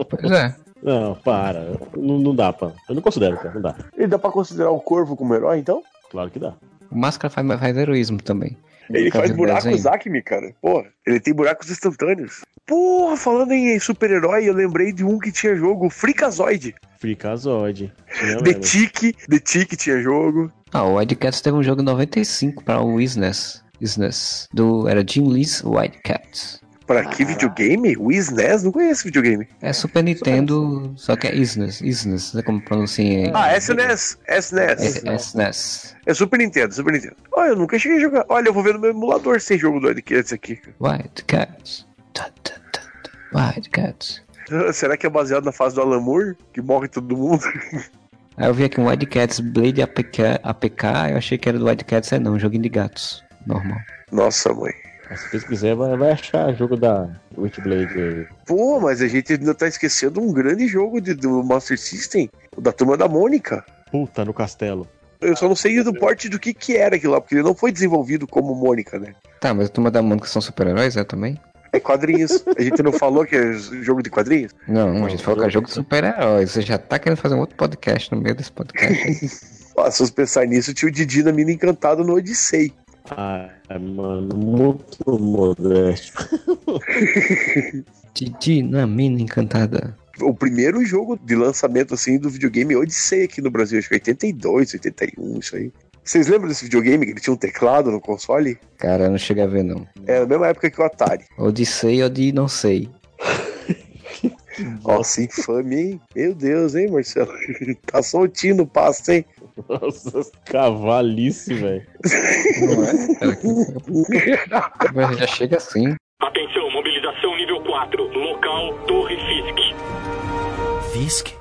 Pois é. Não, para. Não, não dá, pra. Eu não considero, cara. Não dá. E dá pra considerar o Corvo como herói, então? Claro que dá. O Máscara faz, faz heroísmo também. Ele faz buracos. Acme, cara. Porra, ele tem buracos instantâneos. Porra, falando em super-herói, eu lembrei de um que tinha jogo, Freakazoid. Freakazoid. The. Tick, The Tick tinha jogo. Ah, o Wildcats teve um jogo em 95 para o SNES. SNES. Do, era Jim Lee's Wildcats. Pra que videogame? O SNES? Não conheço videogame. É Super Nintendo, só que é SNES. SNES, não sei como pronuncia em Ah, SNES. SNES. é, é SNES. É Super Nintendo, Super Nintendo. Olha, eu nunca cheguei a jogar. Olha, eu vou ver no meu emulador sem jogo do Wildcats aqui. Wildcats. Wildcats. [LAUGHS] Será que é baseado na fase do Alan Moore? Que morre todo mundo? [LAUGHS] Aí eu vi aqui um Wildcats Blade APK, APK, eu achei que era do Wildcats, é não, um joguinho de gatos. Normal. Nossa, mãe. Se pesquisar, vai, vai achar jogo da Witchblade aí. Pô, mas a gente ainda tá esquecendo um grande jogo de- do Master System, o da Turma da Mônica. Puta, no castelo. Eu só não sei do porte do que que era aquilo lá, porque ele não foi desenvolvido como Mônica, né? Tá, mas a turma da Mônica são super-heróis, é também? É quadrinhos. A gente não falou que é jogo de quadrinhos? Não, a gente falou que é jogo de super-heróis. Você já tá querendo fazer um outro podcast no meio desse podcast. Ó, se você pensar nisso, tinha o Didi na mina encantado no Odyssey. Ah, mano, muito modesto. [LAUGHS] Didi na mina encantada. O primeiro jogo de lançamento assim do videogame Odyssey aqui no Brasil, acho que 82, 81, isso aí. Vocês lembram desse videogame que ele tinha um teclado no console? Cara, eu não chega a ver, não. É a mesma época que o Atari. Odyssey ou de não sei. Nossa, infame, hein? Meu Deus, hein, Marcelo? [LAUGHS] tá soltinho no pasto, hein? Nossa, cavalice, velho. Não é? Mas já chega assim. Atenção, mobilização nível 4. Local, Torre Fisk. Fisk.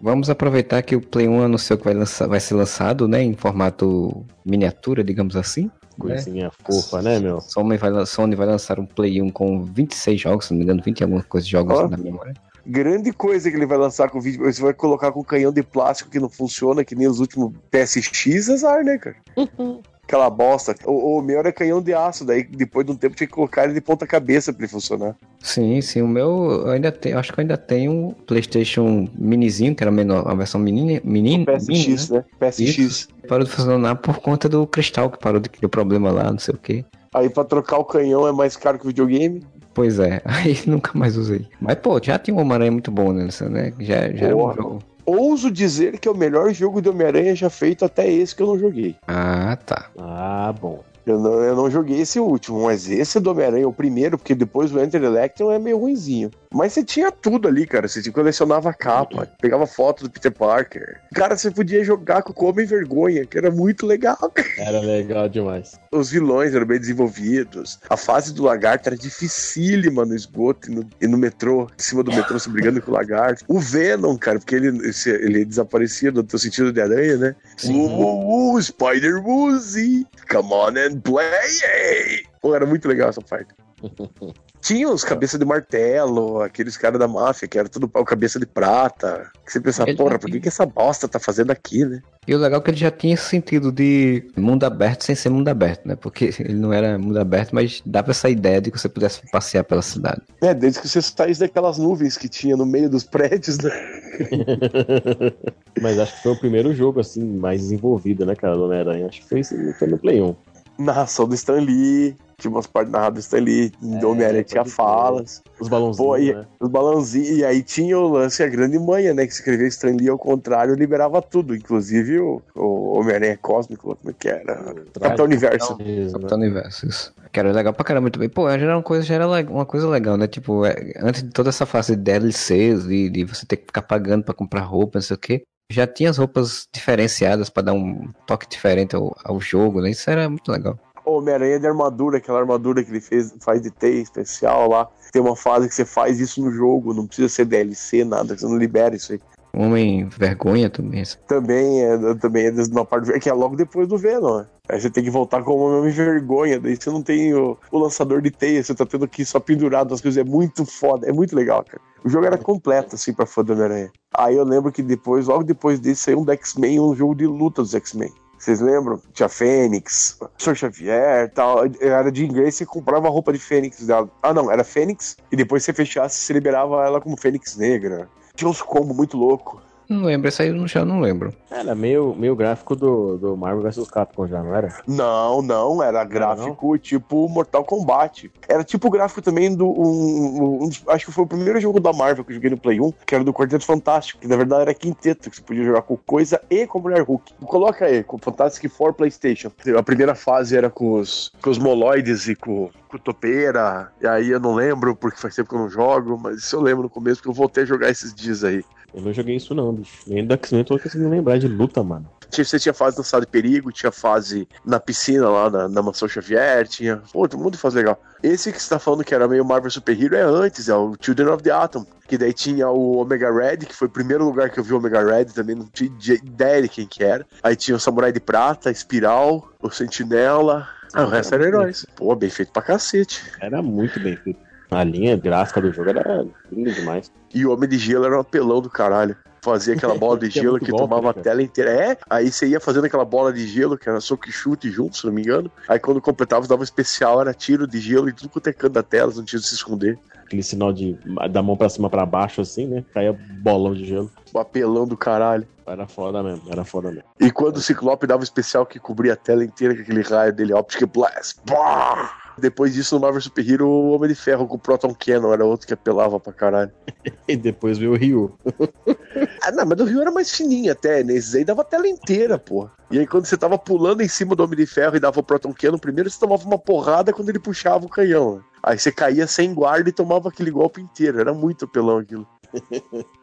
Vamos aproveitar que o Play 1 anunciou que vai, lançar, vai ser lançado, né, em formato miniatura, digamos assim. Coisinha fofa, né, meu? Sony vai, Sony vai lançar um Play 1 com 26 jogos, se não me engano, 20 e alguma coisa de jogos Ó. na memória. Grande coisa que ele vai lançar com o vídeo. Você vai colocar com um canhão de plástico que não funciona, que nem os últimos PSX, azar, né, cara? [LAUGHS] Aquela bosta. O, o meu era canhão de aço, daí depois de um tempo tinha que colocar ele de ponta cabeça pra ele funcionar. Sim, sim, o meu eu ainda tenho, acho que eu ainda tenho um PlayStation minizinho, que era menor, a versão menina, menina, PSX, né? PSX. Isso. parou de funcionar por conta do cristal que parou de ter problema lá, não sei o que. Aí pra trocar o canhão é mais caro que o videogame. Pois é, [LAUGHS] aí nunca mais usei. Mas pô, já tinha um Homem-Aranha muito bom nessa, né? Já, já era um jogo. Ouso dizer que é o melhor jogo de Homem-Aranha já feito até esse que eu não joguei. Ah, tá. Ah, bom. Eu não, eu não joguei esse último, mas esse do Homem-Aranha, o primeiro, porque depois o Enter Electron é meio ruinzinho. Mas você tinha tudo ali, cara. Você colecionava capa, pegava foto do Peter Parker. Cara, você podia jogar com o Homem Vergonha, que era muito legal. [LAUGHS] Era legal demais. Os vilões eram bem desenvolvidos. A fase do lagarto era dificílima no esgoto e no, e no metrô, em cima do metrô, se brigando com o lagarto. O Venom, cara, porque ele, ele desaparecia do teu sentido de aranha, né? Uh, uh, uh, Spider Woozy, come on and play! Pô, era muito legal essa parte. [LAUGHS] Tinha os cabeça de martelo, aqueles caras da máfia, que era tudo pau cabeça de prata. Que você pensava, porra, por que, que essa bosta tá fazendo aqui, né? E o legal é que ele já tinha esse sentido de mundo aberto sem ser mundo aberto, né? Porque [LAUGHS] ele não era mundo aberto, mas dava essa ideia de que você pudesse passear pela cidade. É, desde que você saísse daquelas nuvens que tinha no meio dos prédios, né? [LAUGHS] Mas acho que foi o primeiro jogo, assim, mais desenvolvido, né, cara, do Homem-Aranha. Acho que foi, foi no Play 1. Narração do Stan Lee, tinha umas partes narradas do Stan Lee, do Homem-Aranha tinha falas, Os balãozinhos, Pô, e- né? os balãozinhos, e aí tinha o lance, a grande manha, né, que escrevia Stan Lee ao contrário, liberava tudo, inclusive o, o Homem-Aranha Cósmico, como é que era? Capitão Universo. Né? Capitão Universo, isso. Que era legal pra caramba também. Pô, já era uma coisa, já era uma coisa legal, né? Tipo, é, antes de toda essa fase de DLCs, de, de você ter que ficar pagando pra comprar roupa, não sei o quê. Já tinha as roupas diferenciadas pra dar um toque diferente ao, ao jogo, né? Isso era muito legal. Homem-Aranha de armadura, aquela armadura que ele fez, faz de teia especial lá. Tem uma fase que você faz isso no jogo, não precisa ser DLC, nada, você não libera isso aí. Homem vergonha também. Também é, também é uma parte é que é logo depois do Venom. né? Aí você tem que voltar com homem vergonha, daí você não tem o, o lançador de teia, você tá tendo que ir só pendurado as coisas, é muito foda, é muito legal, cara. O jogo era completo, assim, pra fã do Homem-Aranha. Aí eu lembro que depois, logo depois desse, saiu um do X-Men, um jogo de luta dos X-Men. Vocês lembram? Tinha Fênix, Sr. Xavier tal. Era de inglês, você comprava a roupa de Fênix dela. Ah, não, era Fênix, e depois você fechasse, você liberava ela como Fênix Negra. Tinha uns combos muito loucos. Não lembro, essa aí eu já não lembro. Era meio, meio gráfico do, do Marvel vs Capcom já, não era? Não, não, era gráfico tipo Mortal Kombat. Era tipo gráfico também do. Um, um acho que foi o primeiro jogo da Marvel que eu joguei no Play 1, que era do Quarteto Fantástico, que na verdade era quinteto, que você podia jogar com coisa e com Mulher Hulk. Coloca aí, com Fantastic Four PlayStation. A primeira fase era com os, com os moloides e com, com o topeira. E aí eu não lembro, porque faz tempo que eu não jogo, mas isso eu lembro no começo, porque eu voltei a jogar esses dias aí. Eu não joguei isso não, bicho. Nem do X-Men eu tô conseguindo lembrar de luta, mano. Tinha- Você tinha fase no estado de perigo, tinha fase na piscina lá na, na Mansão Xavier, tinha. Pô, monte de fase legal. Esse que você tá falando que era meio Marvel Super Hero é antes, é o Children of the Atom. Que daí tinha o Omega Red, que foi o primeiro lugar que eu vi o Omega Red, também não tinha de- ideia de quem que era. Aí tinha o Samurai de Prata, Espiral, o Sentinela. Ah, o resto era heróis. Pô, bem feito pra cacete. Era muito bem feito. A linha gráfica do jogo era linda demais. E o Homem de Gelo era um apelão do caralho. Fazia aquela [LAUGHS] bola de Tinha gelo muito que tomava a tela inteira. É, aí você ia fazendo aquela bola de gelo, que era soco e chute junto, se não me engano. Aí quando completava, dava um especial, era tiro de gelo e tudo quanto é canto da tela, não tinha de se esconder. Aquele sinal de da mão pra cima pra baixo, assim, né? Caía bolão de gelo. O apelão do caralho. Era foda mesmo, era foda mesmo. E quando o Ciclope dava um especial que cobria a tela inteira com aquele raio dele, Optic Blast. Pá! Depois disso, no Marvel Super Hero, o Homem de Ferro com o Proton Cannon era outro que apelava pra caralho. [LAUGHS] E depois veio o Ryu. [LAUGHS] Ah, não, mas do Rio era mais fininho até, nesses aí dava a tela inteira, pô. E aí quando você tava pulando em cima do Homem de Ferro e dava o Proton Cannon, primeiro você tomava uma porrada quando ele puxava o canhão. né? Aí você caía sem guarda e tomava aquele golpe inteiro. Era muito apelão aquilo. [LAUGHS]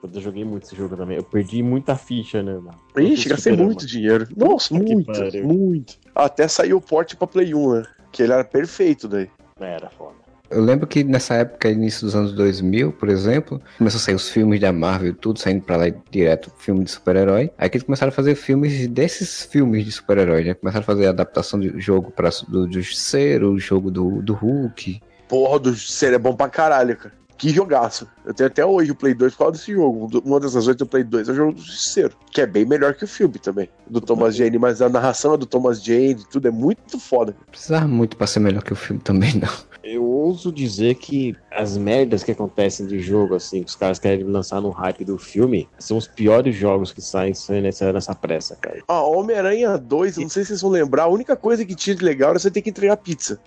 Eu joguei muito esse jogo também. Eu perdi muita ficha, né? mano? Ixi, gastei muito dinheiro. Nossa, muito, muito. Até saiu o porte pra Play 1, né? Que ele era perfeito daí. Era foda. Eu lembro que nessa época, início dos anos 2000, por exemplo, começou a sair os filmes da Marvel, tudo saindo pra lá direto, filme de super-herói. Aí que eles começaram a fazer filmes desses filmes de super-herói, né? Começaram a fazer adaptação de jogo pra, do Justiceiro, o jogo do, do Hulk. Porra, do ser é bom pra caralho, cara. Que jogaço. Eu tenho até hoje o Play 2 por causa desse jogo. Um Uma das razões do Play 2 é o jogo do Justiceiro, que é bem melhor que o filme também, do Thomas Jane, mas a narração é do Thomas Jane, tudo é muito foda. Precisava muito pra ser melhor que o filme também, não. Eu ouso dizer que as merdas que acontecem de jogo, assim, que os caras querem lançar no hype do filme, são os piores jogos que saem nessa, nessa pressa, cara. Ah, Homem-Aranha 2, eu não sei se vocês vão lembrar, a única coisa que tinha de legal era você ter que entregar pizza.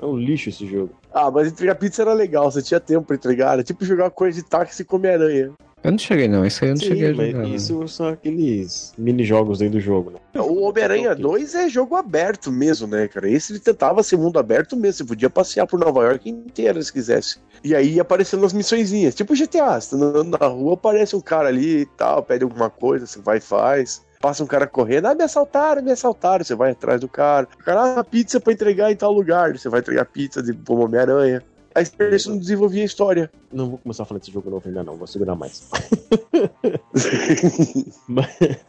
É um lixo, esse jogo. Ah, mas entregar pizza era legal, você tinha tempo pra entregar. Era tipo jogar coisa de táxi com Homem-Aranha. Eu não cheguei, não. Isso aí eu não Sim, cheguei a jogar. não. isso são aqueles mini-jogos dentro do jogo, né? O Homem-Aranha 2 é jogo aberto mesmo, né, cara? Esse ele tentava ser mundo aberto mesmo. Você podia passear por Nova York inteira se quisesse. E aí ia aparecendo as missõezinhas. Tipo GTA, você tá andando na rua, aparece um cara ali e tal, pede alguma coisa, você vai e faz. Passa um cara correndo, ah, me assaltaram, me assaltaram. Você vai atrás do cara. O cara, ah, pizza pra entregar em tal lugar. Você vai entregar pizza de Homem-Aranha. Aí isso não desenvolvia a história. Não vou começar a falar desse jogo novo ainda não, vou segurar mais. [LAUGHS] mas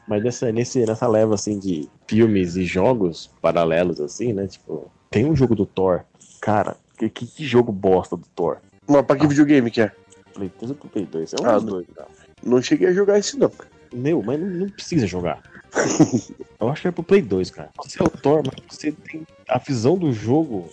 mas nessa, nesse, nessa leva assim de filmes e jogos paralelos, assim, né? Tipo, tem um jogo do Thor. Cara, que, que, que jogo bosta do Thor? Mas pra que videogame que é? Play 3 ou Play 2? É um Ah, dos não. dois, cara. Não cheguei a jogar esse não. Meu, mas não, não precisa jogar. [LAUGHS] Eu acho que é pro Play 2, cara. Você é o Thor, mas você tem. A visão do jogo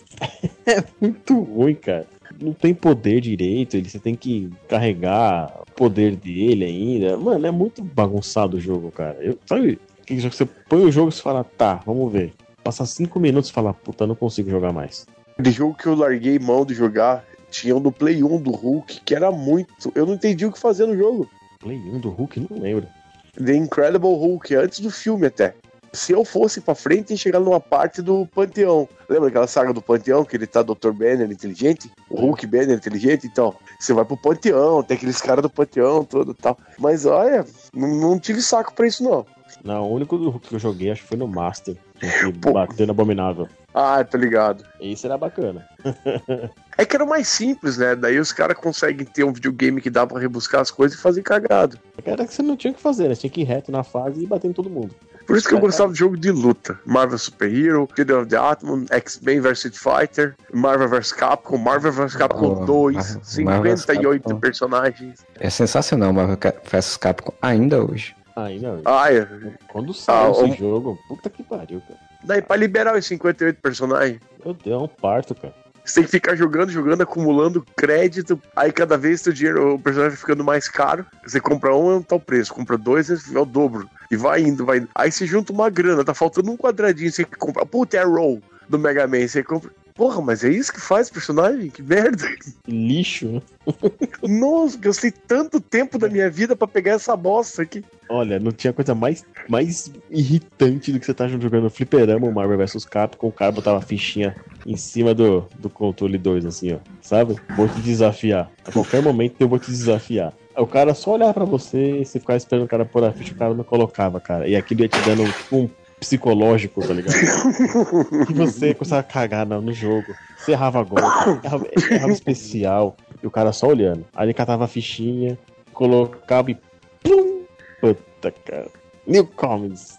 é [LAUGHS] muito ruim, cara. Não tem poder direito, ele você tem que carregar o poder dele ainda. Mano, é muito bagunçado o jogo, cara. Eu, sabe, você põe o jogo e você fala, tá, vamos ver. Passa cinco minutos e fala, puta, não consigo jogar mais. De jogo que eu larguei mão de jogar, tinha um do Play 1 do Hulk, que era muito. Eu não entendi o que fazer no jogo. Play 1 do Hulk, não lembro. The Incredible Hulk, antes do filme até. Se eu fosse pra frente, ia chegar numa parte do Panteão. Lembra aquela saga do Panteão, que ele tá Dr. Banner inteligente? O Hulk Banner inteligente? Então, você vai pro Panteão, tem aqueles caras do Panteão todo e tal. Mas olha, não, tive saco pra isso não. Não, o único do Hulk que eu joguei acho que foi no Master. [LAUGHS] Que Pô. bateu no Abominável. Ah, tô ligado. Isso era bacana. [LAUGHS] É que era mais simples, né? Daí os caras conseguem ter um videogame que dá pra rebuscar as coisas e fazer cagado. Era que você não tinha o que fazer, né? Você tinha que ir reto na fase e bater em todo mundo. Por isso que eu gostava de jogo de luta. Marvel Super Hero, Kingdom of the Atom, X-Men vs Street Fighter, Marvel vs Capcom, Marvel vs Capcom Oh, 2, Marvel- Marvel vs 58 Capcom. personagens. É sensacional Marvel vs Capcom ainda hoje. Aí não. Ah, é. Quando saiu Ah, esse o- jogo, puta que pariu, cara. Daí pra liberar os 58 personagens, Meu Deus, é um parto, cara. Você tem que ficar jogando, jogando, acumulando crédito. Aí cada vez teu dinheiro, o personagem vai ficando mais caro. Você compra um, é um tal preço. Compra dois, é o dobro. E vai indo, vai indo. Aí você junta uma grana, tá faltando um quadradinho, você compra. Puta, é roll do Mega Man. Você compra. Porra, mas é isso que faz personagem? Que merda. Que lixo? Nossa, gastei tanto tempo da minha vida pra pegar essa bosta aqui. Olha, não tinha coisa mais, mais irritante do que você tá jogando fliperama, o Marvel vs Capcom, o cara botava a fichinha em cima do, do controle 2, assim, ó. Sabe? Vou te desafiar. A qualquer momento eu vou te desafiar. O cara só olhava pra você, você ficava esperando o cara pôr a ficha, o cara não colocava, cara. E aquilo ia te dando um psicológico, tá ligado? [LAUGHS] E você começava a cagar no, no jogo. Você errava golpe, errava, errava especial, e o cara só olhando. Aí ele catava a fichinha, colocava e. Plum! Puta, cara. New Comics.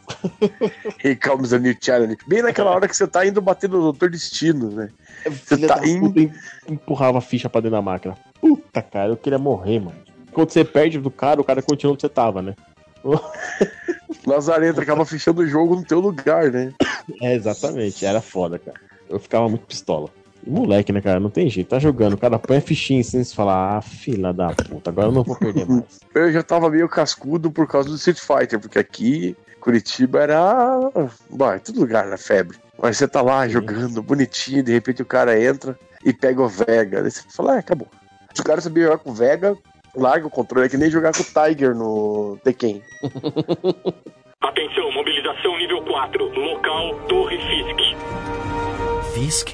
[LAUGHS] Here comes a new challenge. Bem naquela hora que você tá indo bater no Doutor Destino, né? Filha tá indo- empurrava a ficha pra dentro da máquina. Puta, cara, eu queria morrer, mano. Quando você perde do cara, o cara continua onde você tava, né? [LAUGHS] Lazarento acaba fechando o jogo no teu lugar, né? É, exatamente. Era foda, cara. Eu ficava muito pistola. E moleque, né, cara? Não tem jeito. Tá jogando. O cara põe a fichinha assim e você fala, ah, filha da puta, agora eu não vou perder [LAUGHS] mais. Eu já tava meio cascudo por causa do Street Fighter, porque aqui, Curitiba era. Bom, em todo lugar na febre. Mas você tá lá jogando bonitinho, de repente o cara entra e pega o Vega. Aí você fala, ah, acabou. Se o cara jogar com o Vega, larga o controle. É que nem jogar com o Tiger no Tekken. [LAUGHS] Atenção, mobilização nível 4. Local Torre Fisk. Fisk?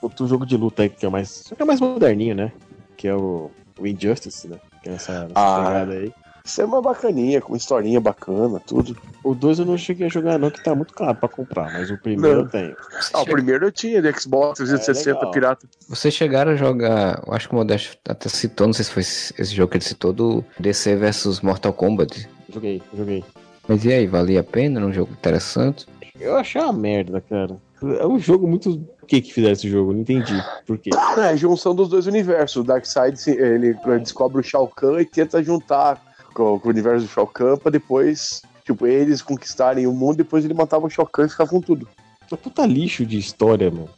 Outro jogo de luta aí que é mais. Só que é mais moderninho, né? Que é o, o Injustice, né? Que é essa, essa Ah. aí. Isso é uma bacaninha, com uma historinha bacana, tudo. O 2 eu não cheguei a jogar, não, que tá muito caro pra comprar, mas o primeiro Não. eu tenho. Ah, o primeiro eu tinha, de Xbox 360 É, pirata. Vocês chegaram a jogar, eu acho que o Modesto até citou, não sei se foi esse jogo que ele citou, do DC versus Mortal Kombat. Joguei, joguei. Mas e aí, valia a pena? Era um jogo interessante? Eu achei uma merda, cara. É um jogo muito. Por que que fizeram esse jogo? Não entendi. Por quê? É, a junção dos dois universos. O Darkseid, se- ele descobre o Shao Kahn e tenta juntar com, com o universo do Shao pra depois, tipo, eles conquistarem o mundo, depois ele matava o Shao Kahn e ficava com tudo. É puta lixo de história, mano.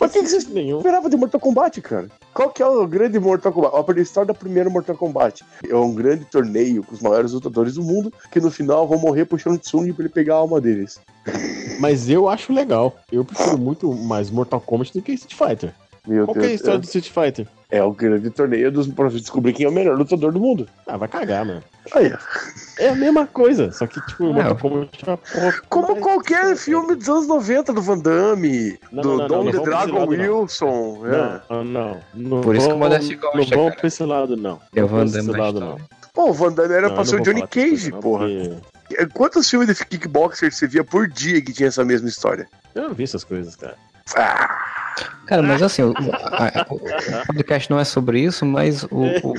Mas o que que vocês Nenhum. esperavam de Mortal Kombat, cara? Qual que é o grande Mortal Kombat? A história da primeira Mortal Kombat. É um grande torneio com os maiores lutadores do mundo, que no final vão morrer puxando Tsung pra ele pegar a alma deles. Mas eu acho legal. Eu prefiro muito mais Mortal Kombat do que Street Fighter. Meu Qual que é a Deus, história do Street Fighter? é, é o grande torneio dos pra descobrir quem é o melhor lutador do mundo. Ah, vai cagar, mano. Aí. É a mesma coisa, só que, tipo, é Como mais- qualquer filme dos anos 90 do Van Damme, Não, do não, não, Dom não, Dragon. Wilson. é. Não, não, não. Por isso que o Modeste gosta, Não cara. pra esse lado, não. Eu Não vou pra andando esse lado, não. Pô, o Van Damme era Não, pra ser o Johnny Cage, porra. porque Quantos filmes de kickboxer você via por dia que tinha essa mesma história? Eu não vi essas coisas, cara. Ah, Cara, mas assim, o, a- o- podcast não é sobre isso, mas o, o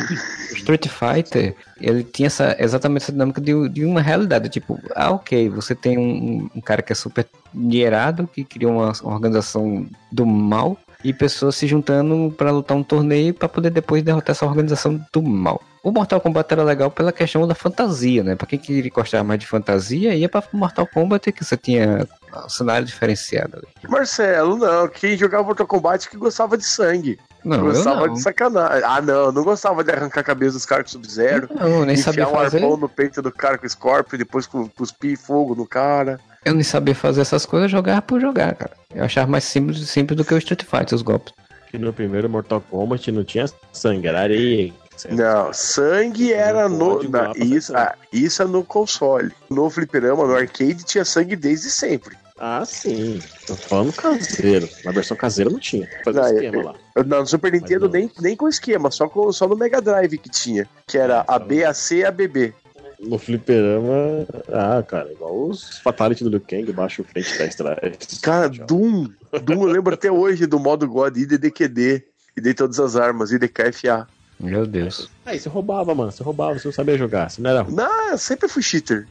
Street Fighter, ele tinha essa, exatamente essa dinâmica de, de uma realidade. Tipo, ah, ok, você tem um, um cara que é super dinheirado, que criou uma, uma organização do mal, e pessoas se juntando pra lutar um torneio pra poder depois derrotar essa organização do mal. O Mortal Kombat era legal pela questão da fantasia, né? Pra quem queria gostar mais de fantasia, ia pra Mortal Kombat que você tinha um cenário diferenciado ali. Marcelo, não. Quem jogava Mortal Kombat que gostava de sangue. Não, gostava de sacanagem. Ah, não. Não gostava de arrancar a cabeça dos caras com Sub-Zero. Não, nem sabia Enfiar um fazer. arpão no peito do cara com Scorpion e depois cu- cuspir fogo no cara. Eu nem sabia fazer essas coisas, eu jogava por jogar, cara. Eu achava mais simples, simples do que o Street Fighter, os golpes. Que no primeiro Mortal Kombat não tinha sangue, era areia. Não, sangue era no. na- isso, ah, isso é no console. No fliperama, no arcade, tinha sangue desde sempre. Ah, sim. Tô falando caseiro. Na versão caseira não tinha. Fazer um Não, esquema eu- lá. Não, no Super Nintendo não. nem, nem com esquema, só, com, só no Mega Drive que tinha. Que era Ah, a B, a C e a BB. No fliperama. Ah, cara, igual os Fatality do Liu Kang, baixo frente da estrada. Cara, Doom. Doom eu lembro até hoje do modo God, IDDQD. E dei todas as armas, IDKFA. Meu Deus. Aí você roubava, mano. Você roubava, você não sabia jogar. Você não era ruim. Não, eu sempre fui cheater.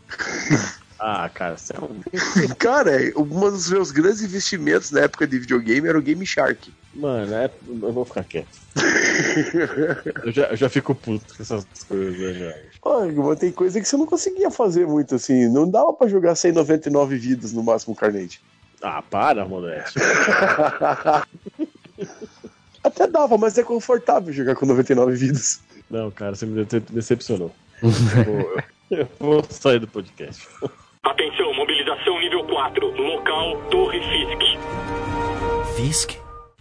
Ah, cara, você é um. [LAUGHS] Cara, um dos meus grandes investimentos na época de videogame era o Game Shark. Mano, é... eu vou ficar quieto. [LAUGHS] eu, já, eu já fico puto com essas coisas, né, mas tem coisa que você não conseguia fazer muito assim. Não dava pra jogar 199 vidas no máximo Carnage. Ah, para, moleque. [LAUGHS] Até dava, mas é confortável jogar com 99 vidas. Não, cara, você me dece- decepcionou. Eu vou, eu vou sair do podcast. Atenção, mobilização nível 4. Local Torre Fisk. Fisk.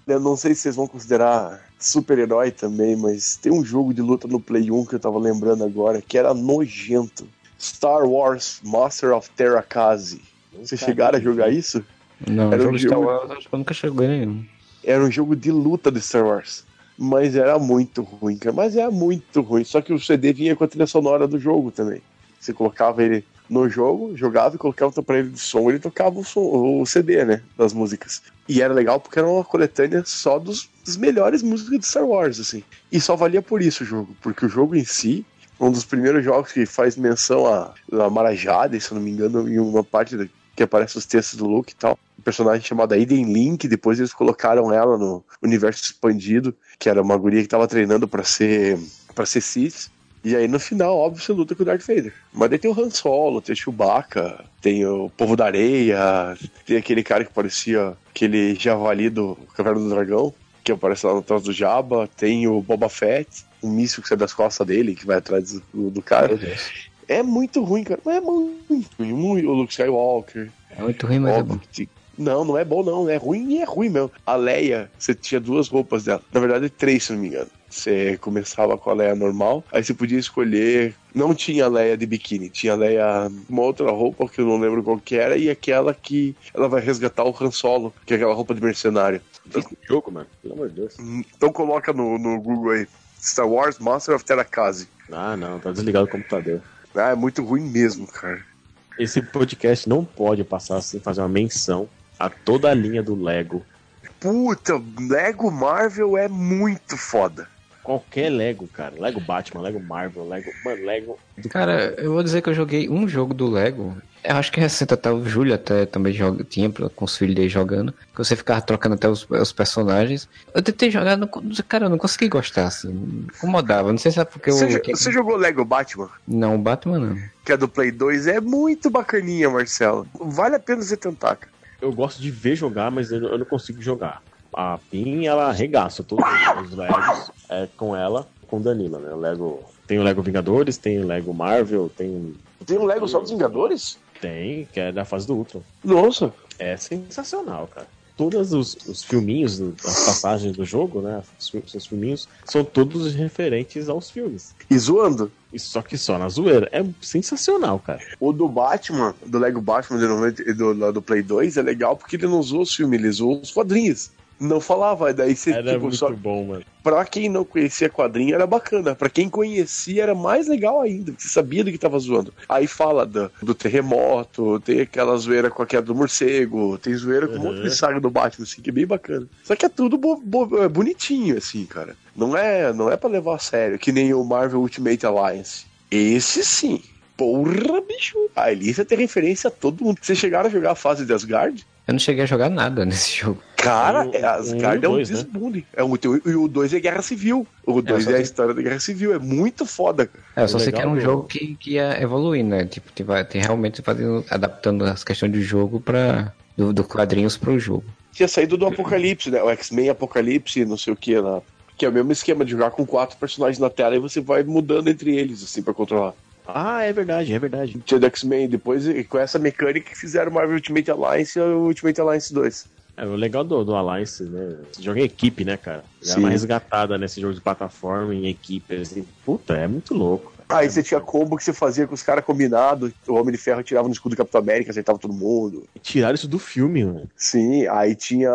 Eu não sei se vocês vão considerar super-herói também, mas tem um jogo de luta no Play 1 que eu tava lembrando agora, que era nojento. Star Wars Master of Terrakazi. Vocês chegaram a jogar isso? Não, Era um jogo de Star Wars, acho que eu nunca cheguei nenhum. Era um jogo de luta do Star Wars. Mas era muito ruim, cara. Mas era muito ruim. Só que o CD vinha com a trilha sonora do jogo também. Você colocava ele no jogo, jogava e colocava um aparelho de som, ele tocava o, som, o CD, né? Das músicas. E era legal porque era uma coletânea só dos, dos melhores músicas de Star Wars, assim. E só valia por isso o jogo. Porque o jogo em si, um dos primeiros jogos que faz menção a, a Marajade, se eu não me engano, em uma parte da- que aparece os textos do Luke e tal. Um personagem chamado Aiden Link, depois eles colocaram ela no universo expandido, que era uma guria que tava treinando pra ser para ser Sith. E aí no final, óbvio, você luta com o Darth Vader. Mas daí tem o Han Solo, tem o Chewbacca, tem o Povo da Areia, tem aquele cara que parecia aquele javali do Caverna do Dragão, que aparece lá no trás do Jabba, tem o Boba Fett, um míssil que sai das costas dele, que vai atrás do, do cara. É muito ruim, cara. Mas é muito ruim. Muito, o Luke Skywalker. É muito ruim, mas é óbvio bom. que te- Não, não é bom, não. É ruim e é ruim mesmo. A Leia, você tinha duas roupas dela. Na verdade, três, se não me engano. Você começava com a Leia normal, aí você podia escolher. Não tinha Leia de biquíni, tinha Leia uma outra roupa que eu não lembro qual que era, e aquela que ela vai resgatar o Han Solo, que é aquela roupa de mercenário. jogo, mano. Pelo amor de Deus. Então coloca no, no Google aí. Star Wars Master of Terrakazi. Ah, não, tá desligado o computador. Ah, é muito ruim mesmo, cara. Esse podcast não pode passar sem fazer uma menção a toda a linha do Lego. Puta, Lego Marvel é muito foda. Qualquer Lego, cara. Lego Batman, Lego Marvel, Lego. Mano, Lego. Cara, eu vou dizer que eu joguei um jogo do Lego. Eu acho que é recente até o Júlio até também joga, tinha com os filhos dele jogando. Que você ficava trocando até os, os personagens. Eu tentei jogar, não, cara, eu não consegui gostar, assim. me Incomodava. Não sei se é porque eu. Você, jo- que- você jogou Lego Batman? Não, o Batman não. Que é do Play 2, é muito bacaninha, Marcelo. Vale a pena você tentar, cara. Eu gosto de ver jogar, mas eu, eu não consigo jogar. A Pin, ela arregaça todos os Legos é, com ela, com o Danilo, né? O Lego. Tem o Lego Vingadores, tem o Lego Marvel, tem. Tem um Lego só dos Vingadores? Tem, que é da fase do Ultron. Nossa. É sensacional, cara. Todos os, os filminhos, as passagens do jogo, né? Os, os filminhos, são todos referentes aos filmes. E zoando. E só que só na zoeira. É sensacional, cara. O do Batman, do Lego Batman de 90 e do, do Play 2, é legal porque ele não usou os filmes, ele usou os quadrinhos. Não falava, daí você, Era tipo, muito só. bom, mano. Pra quem não conhecia quadrinho era bacana. Pra quem conhecia era mais legal ainda. Você sabia do que tava zoando. Aí fala do, do terremoto, tem aquela zoeira com a queda do morcego, tem zoeira com um monte de Uhum. saga do Batman, assim, que é bem bacana. Só que é tudo bo- bo- é bonitinho, assim, cara. Não é, não é pra levar a sério, que nem o Marvel Ultimate Alliance. Esse sim. Porra, bicho. Ali você tem referência a todo mundo. Vocês chegaram a jogar a fase de Asgard? Eu não cheguei a jogar nada nesse jogo. Cara, o- é, Asgard um é um dois, né? desbunde. É um, o- e o 2 é Guerra Civil. O 2 só é, a história da Guerra Civil. É muito foda, cara. É, eu só O sei que era um jogo que, que ia evoluir, né? Tipo, vai tem realmente fazendo, adaptando as questões do jogo para do, do quadrinhos pro jogo. Tinha saído do Apocalipse, né? O X-Men Apocalipse, não sei o que lá. Que é o mesmo esquema de jogar com quatro personagens na tela e você vai mudando entre eles, assim, pra controlar. Ah, é verdade, é verdade. Tinha do X-Men, depois e com essa mecânica que fizeram o Marvel Ultimate Alliance e o Ultimate Alliance 2. É, o legal do, do Alliance, né? Esse jogo em equipe, né, cara? É uma resgatada nesse jogo de plataforma em equipe, assim. Puta, é muito louco. Aí você tinha combo que você fazia com os caras combinados, o Homem de Ferro tirava no escudo do Capitão América, acertava todo mundo. E tiraram isso do filme, mano. Sim, aí tinha.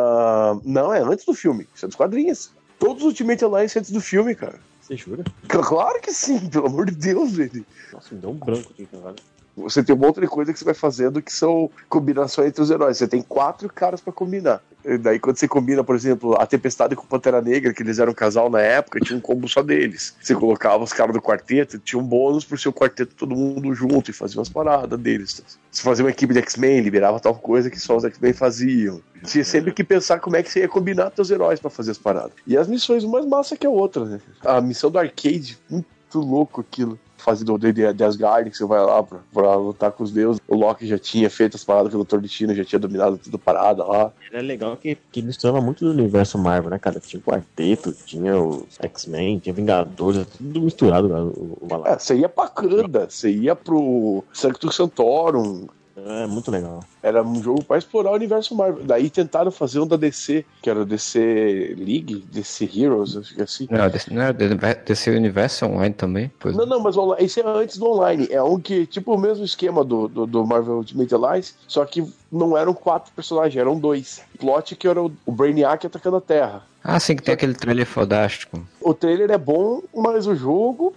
Não, é antes do filme, isso é dos quadrinhos. Todos os Ultimate Alliance antes do filme, cara. Você jura? Claro que sim, pelo amor de Deus, velho. Nossa, me deu um branco aqui, cara. Você tem um monte de coisa que você vai fazendo que são combinações entre os heróis. Você tem quatro caras pra combinar. E daí, quando você combina, por exemplo, a Tempestade com o Pantera Negra, que eles eram um casal na época, tinha um combo só deles. Você colocava os caras do quarteto, tinha um bônus por ser o quarteto todo mundo junto e fazia umas paradas deles. Você fazia uma equipe de X-Men, liberava tal coisa que só os X-Men faziam. Tinha sempre que pensar como é que você ia combinar teus heróis pra fazer as paradas. E as missões, uma mais massa que a outra, né? A missão do arcade, muito louco aquilo fase do D&D de Asgard, que você vai lá pra, pra, lutar com os deuses. O Loki já tinha feito as paradas que o Dr. Destino já tinha dominado tudo parada lá. Era legal que, que misturava muito do universo Marvel, né, cara? Tinha o Quarteto, tinha os X-Men, tinha Vingadores, tudo misturado, cara, o, o é, você ia pra Kanda, você ia pro Sanctum Santorum, é muito legal. Era um jogo para explorar o universo Marvel. Daí tentaram fazer um da DC, que era o DC League, DC Heroes, acho que é assim. Não, DC, não era DC Universo Online também? Pois não, não, mas esse é antes do online. É um que, tipo, o mesmo esquema do, do, do Marvel Ultimate Alliance, só que não eram quatro personagens, eram dois. Plot que era o Brainiac atacando a Terra. Ah, sim, que tem aquele trailer fodástico. O trailer é bom, mas o jogo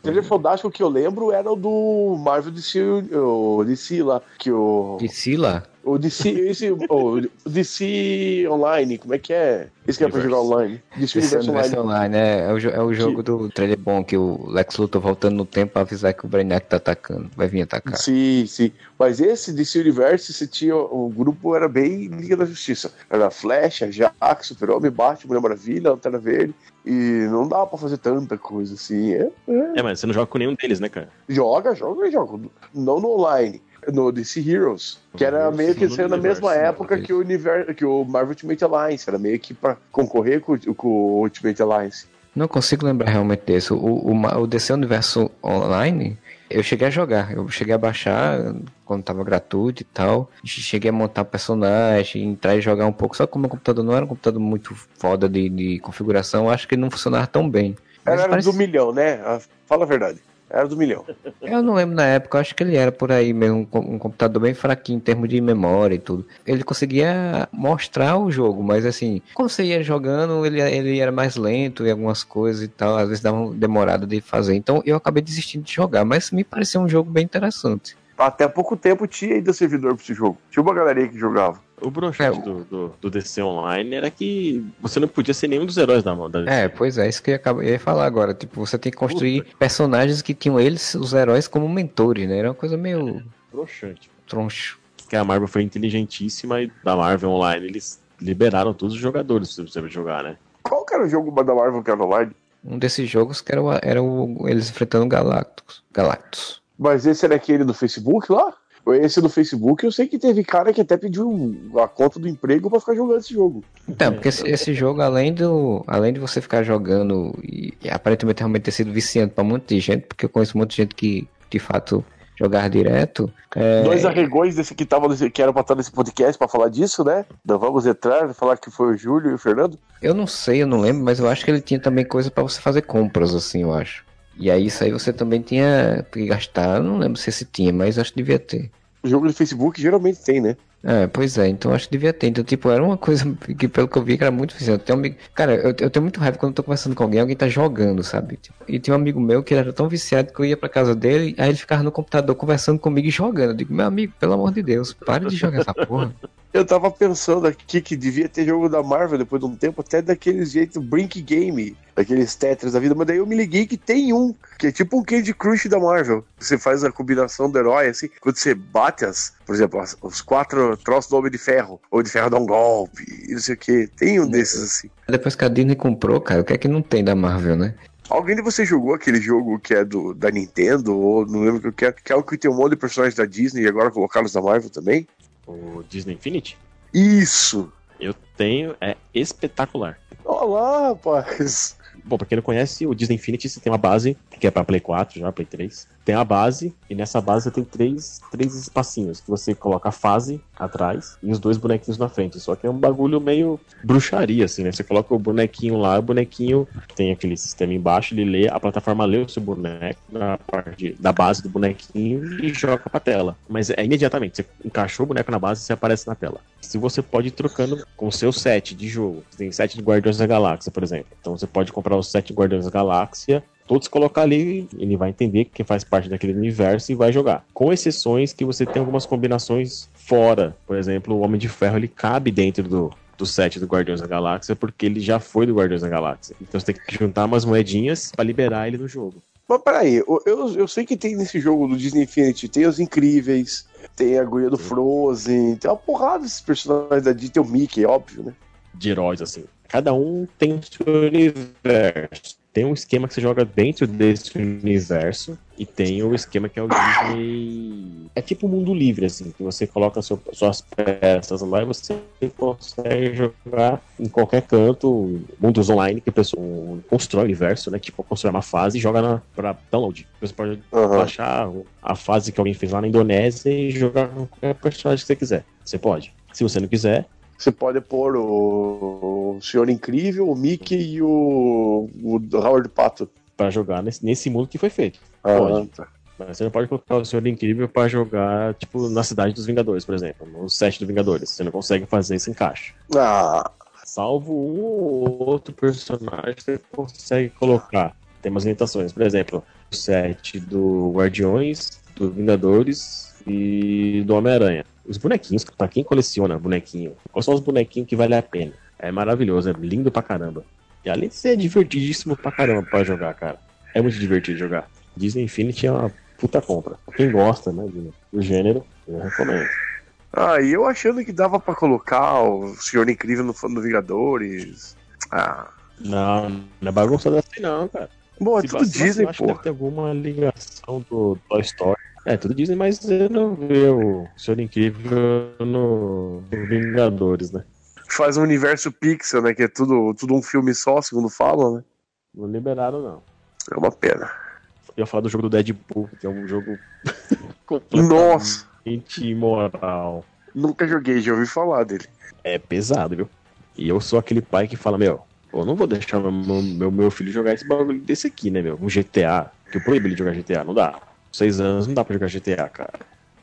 o trailer fantástico que eu lembro era o do Marvel DC, o DC lá, que o... DC lá? O DC, esse, o DC Online, como é que é? Esse que é pra jogar online. DC Universe Online. online é, é, o, é o jogo que... do trailer bom, que o Lex Luthor voltando no tempo pra avisar que o Brainiac tá atacando, vai vir atacar. Sim, sim. Mas esse DC Universe, você tinha, o grupo era bem Liga da Justiça. Era Flash, Jax, Super-Homem, Batman, Mulher Maravilha, Lanterna Verde. E não dá pra fazer tanta coisa assim. É, é. é, mas você não joga com nenhum deles, né, cara? Joga, joga, joga. Não no online no DC Heroes, que era meio que saiu na mesma época que o, universo, que o Marvel Ultimate Alliance, era meio que pra concorrer com, com o Ultimate Alliance. Não consigo lembrar realmente desse. O, o, o DC Universo Online, eu cheguei a jogar, eu cheguei a baixar quando tava gratuito e tal. Cheguei a montar personagem, entrar e jogar um pouco. Só que o meu computador não era um computador muito foda de, de configuração, acho que ele não funcionava tão bem. Era, era parece... do milhão, né? Ah, fala a verdade. Era do milhão. Eu não lembro na época, acho que ele era por aí mesmo, um, computador bem fraquinho em termos de memória e tudo. Ele conseguia mostrar o jogo, mas assim, quando você ia jogando, ele, ele era mais lento e algumas coisas e tal, às vezes dava demorada de fazer. Então eu acabei desistindo de jogar, mas me pareceu um jogo bem interessante. Até pouco tempo tinha ainda servidor para esse jogo. Tinha uma galerinha que jogava. O broxante é, do, do, do, DC Online era que você não podia ser nenhum dos heróis da, da DC. É, pois é, isso que eu ia, eu ia falar agora. Tipo, você tem que construir Puta. personagens que tinham eles, os heróis, como mentores, né? Era uma coisa meio. Broxante. Troncho. Que a Marvel foi inteligentíssima e da Marvel Online eles liberaram todos os jogadores pra você jogar, né? Qual que era o jogo da Marvel que era online? Um desses jogos que era, o, era o, eles enfrentando Galactus. Galactus. Mas esse era aquele do Facebook lá? Esse do Facebook, eu sei que teve cara que até pediu a conta do emprego para ficar jogando esse jogo. Então, porque esse, esse, jogo, além, do, além de você ficar jogando e, e aparentemente realmente ter sido viciante para muita gente, porque eu conheço muita gente que de fato jogar direto. É... Dois arregões desse que, tava nesse, que eram pra estar nesse podcast para falar disso, né? Então vamos entrar, falar que foi o Júlio e o Fernando. Eu não sei, eu não lembro, mas eu acho que ele tinha também coisa para você fazer compras, assim, eu acho. E aí isso aí você também tinha que gastar, não lembro se esse tinha, mas acho que devia ter. O jogo de Facebook geralmente tem, né? É, pois é, então acho que devia ter. Então, tipo, era uma coisa [LAUGHS] que, pelo que eu vi, que era muito difícil. Eu um Cara, eu, eu, tenho muito raiva quando eu tô conversando com alguém, alguém tá jogando, sabe? Tipo, e tinha um amigo meu que ele era tão viciado que eu ia pra casa dele, aí ele ficava no computador conversando comigo e jogando. Eu digo, meu amigo, pelo amor de Deus, pare de jogar essa porra. [LAUGHS] Eu tava pensando aqui que devia ter jogo da Marvel depois de um tempo, até daquele jeito Brink Game, daqueles Tetris da vida, mas daí eu me liguei que tem um, que é tipo um Candy Crush da Marvel. Você faz a combinação do herói, assim, quando você bate as, por exemplo, as, os quatro troços do Homem de Ferro, ou de Ferro dá um golpe, e não sei o que. Tem um desses assim. Depois que a Disney comprou, cara, o que é que não tem da Marvel, né? Alguém de vocês jogou aquele jogo que é do, da Nintendo, ou não lembro o que é, que é o que tem um monte de personagens da Disney e agora colocaram da Marvel também? O Disney Infinity? Isso! Eu tenho, é espetacular. Olá, rapaz! Bom, pra quem não conhece, o Disney Infinity você tem uma base, que é pra Play 4 já, Play 3. Tem a base, e nessa base você tem três, três espacinhos, que você coloca a fase atrás e os dois bonequinhos na frente. Só que é um bagulho meio bruxaria, assim, né? Você coloca o bonequinho lá, o bonequinho tem aquele sistema embaixo, ele lê, a plataforma lê o seu boneco na parte da base do bonequinho e joga pra tela. Mas é imediatamente, você encaixou o boneco na base e você aparece na tela. Se você pode ir trocando com o seu set de jogo, você tem set de Guardiões da Galáxia, por exemplo. Então você pode comprar os sete Guardiões da Galáxia, todos colocar ali, ele vai entender que faz parte daquele universo e vai jogar. Com exceções que você tem algumas combinações fora. Por exemplo, o Homem de Ferro ele cabe dentro do, do set do Guardiões da Galáxia, porque ele já foi do Guardiões da Galáxia. Então você tem que juntar umas moedinhas para liberar ele no jogo. Mas peraí, eu, eu, eu sei que tem nesse jogo do Disney Infinity, tem os incríveis, tem a guria do Frozen, tem uma porrada desses personagens da Disney, tem o Mickey, óbvio, né? de heróis, assim. Cada um tem o seu universo. Tem um esquema que você joga dentro desse universo e tem o esquema que é o Disney. É tipo um mundo livre, assim, que você coloca seu, suas peças lá e você consegue jogar em qualquer canto, mundos online, que a pessoa constrói o universo, né? Tipo, constrói uma fase e joga na, pra download. Você pode Aham. baixar a fase que alguém fez lá na Indonésia e jogar com qualquer personagem que você quiser. Você pode. Se você não quiser, Você pode pôr o, o Senhor Incrível, o Mickey e o, o Howard Pato. pra jogar nesse, nesse mundo que foi feito. Ah, Pode. tá. Mas você não pode colocar o Senhor Incrível pra jogar, tipo, na cidade dos Vingadores, por exemplo, no set do Vingadores. Você não consegue fazer esse encaixe. Ah, Salvo um ou outro personagem que você consegue colocar. Tem umas limitações. Por exemplo, o set do Guardiões, do Vingadores e do Homem-Aranha. Os bonequinhos, pra quem coleciona bonequinho, quais são os bonequinhos que vale a pena? É maravilhoso, é lindo pra caramba. E além de ser divertidíssimo pra caramba pra jogar, cara. É muito divertido jogar. Disney Infinity é uma puta compra. Pra quem gosta, né, do gênero, eu recomendo. ah, e eu achando que dava pra colocar o Senhor Incrível no fã do Vingadores. Ah. Não, não é bagunçado assim não, cara. Bom, é Se tudo Disney, eu acho que pô. deve ter alguma ligação do Toy Story. É, tudo Disney, mas você não vê o Senhor Incrível no, no Vingadores, né? Faz um universo pixel, né? Que é tudo, tudo um filme só, segundo falam, né? Não liberaram, não. É uma pena. Eu ia falar do jogo do Deadpool, que é um jogo [LAUGHS] Nossa, completamente imoral. nunca joguei, já ouvi falar dele. É pesado, viu? E eu sou aquele pai que fala, meu, eu não vou deixar meu, meu, meu filho jogar esse bagulho desse aqui, né, meu? Um GTA. Que eu proíbo ele de jogar GTA, não dá. Seis anos não dá pra jogar GTA, cara.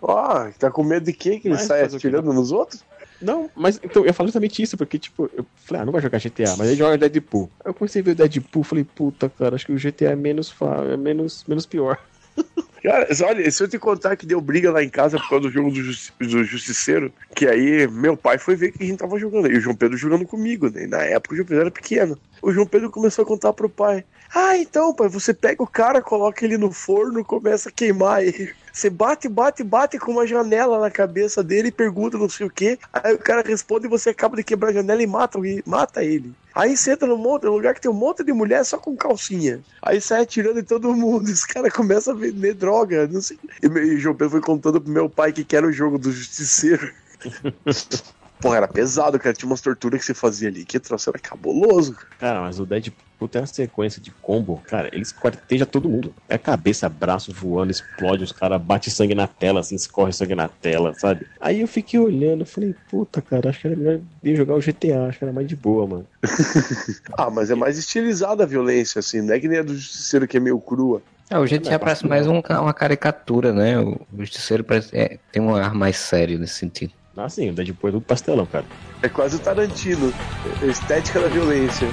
Ah, tá com medo de quê? Que ele Mas sai atirando nos outros? Não, mas então eu falo justamente isso, porque, tipo, eu falei, ah, não vai jogar GTA, mas ele joga Deadpool. Aí eu comecei a ver o Deadpool, falei, puta, cara, acho que o GTA é menos, é menos, menos pior. [LAUGHS] Cara, olha, se eu te contar que deu briga lá em casa por causa do jogo do, Justi- do Justiceiro, que aí meu pai foi ver que a gente tava jogando, e o João Pedro jogando comigo, né? E na época o João Pedro era pequeno. O João Pedro começou a contar pro pai: Ah, então, pai, você pega o cara, coloca ele no forno, começa a queimar ele. Você bate, bate, bate com uma janela na cabeça dele e pergunta não sei o que. Aí o cara responde e você acaba de quebrar a janela e mata, mata ele. Aí você entra num, monte, num lugar que tem um monte de mulher só com calcinha. Aí sai atirando em todo mundo. E [LAUGHS] os caras começam a vender droga. Não sei. E, o João Pedro foi contando pro meu pai que que era o jogo do justiceiro. [LAUGHS] Pô, era pesado, cara. Tinha umas torturas que você fazia ali. Que troço era cabuloso. cara. Cara, mas o Deadpool tem uma sequência de combo, cara, eles quarteja todo mundo. É cabeça, braço voando, explode, os caras bate sangue na tela, assim, escorre sangue na tela, sabe? Aí eu fiquei olhando, falei, puta, cara, acho que era melhor eu jogar o GTA, acho que era mais de boa, mano. [LAUGHS] Ah, mas é mais estilizada a violência, assim. Não é que nem a do justiceiro que é meio crua. É, o GTA parece mais um uma caricatura, né? O Justiceiro parece, é, tem um ar mais sério nesse sentido. Assim, o Deadpool é tudo pastelão, cara. É quase o Tarantino. Estética da violência.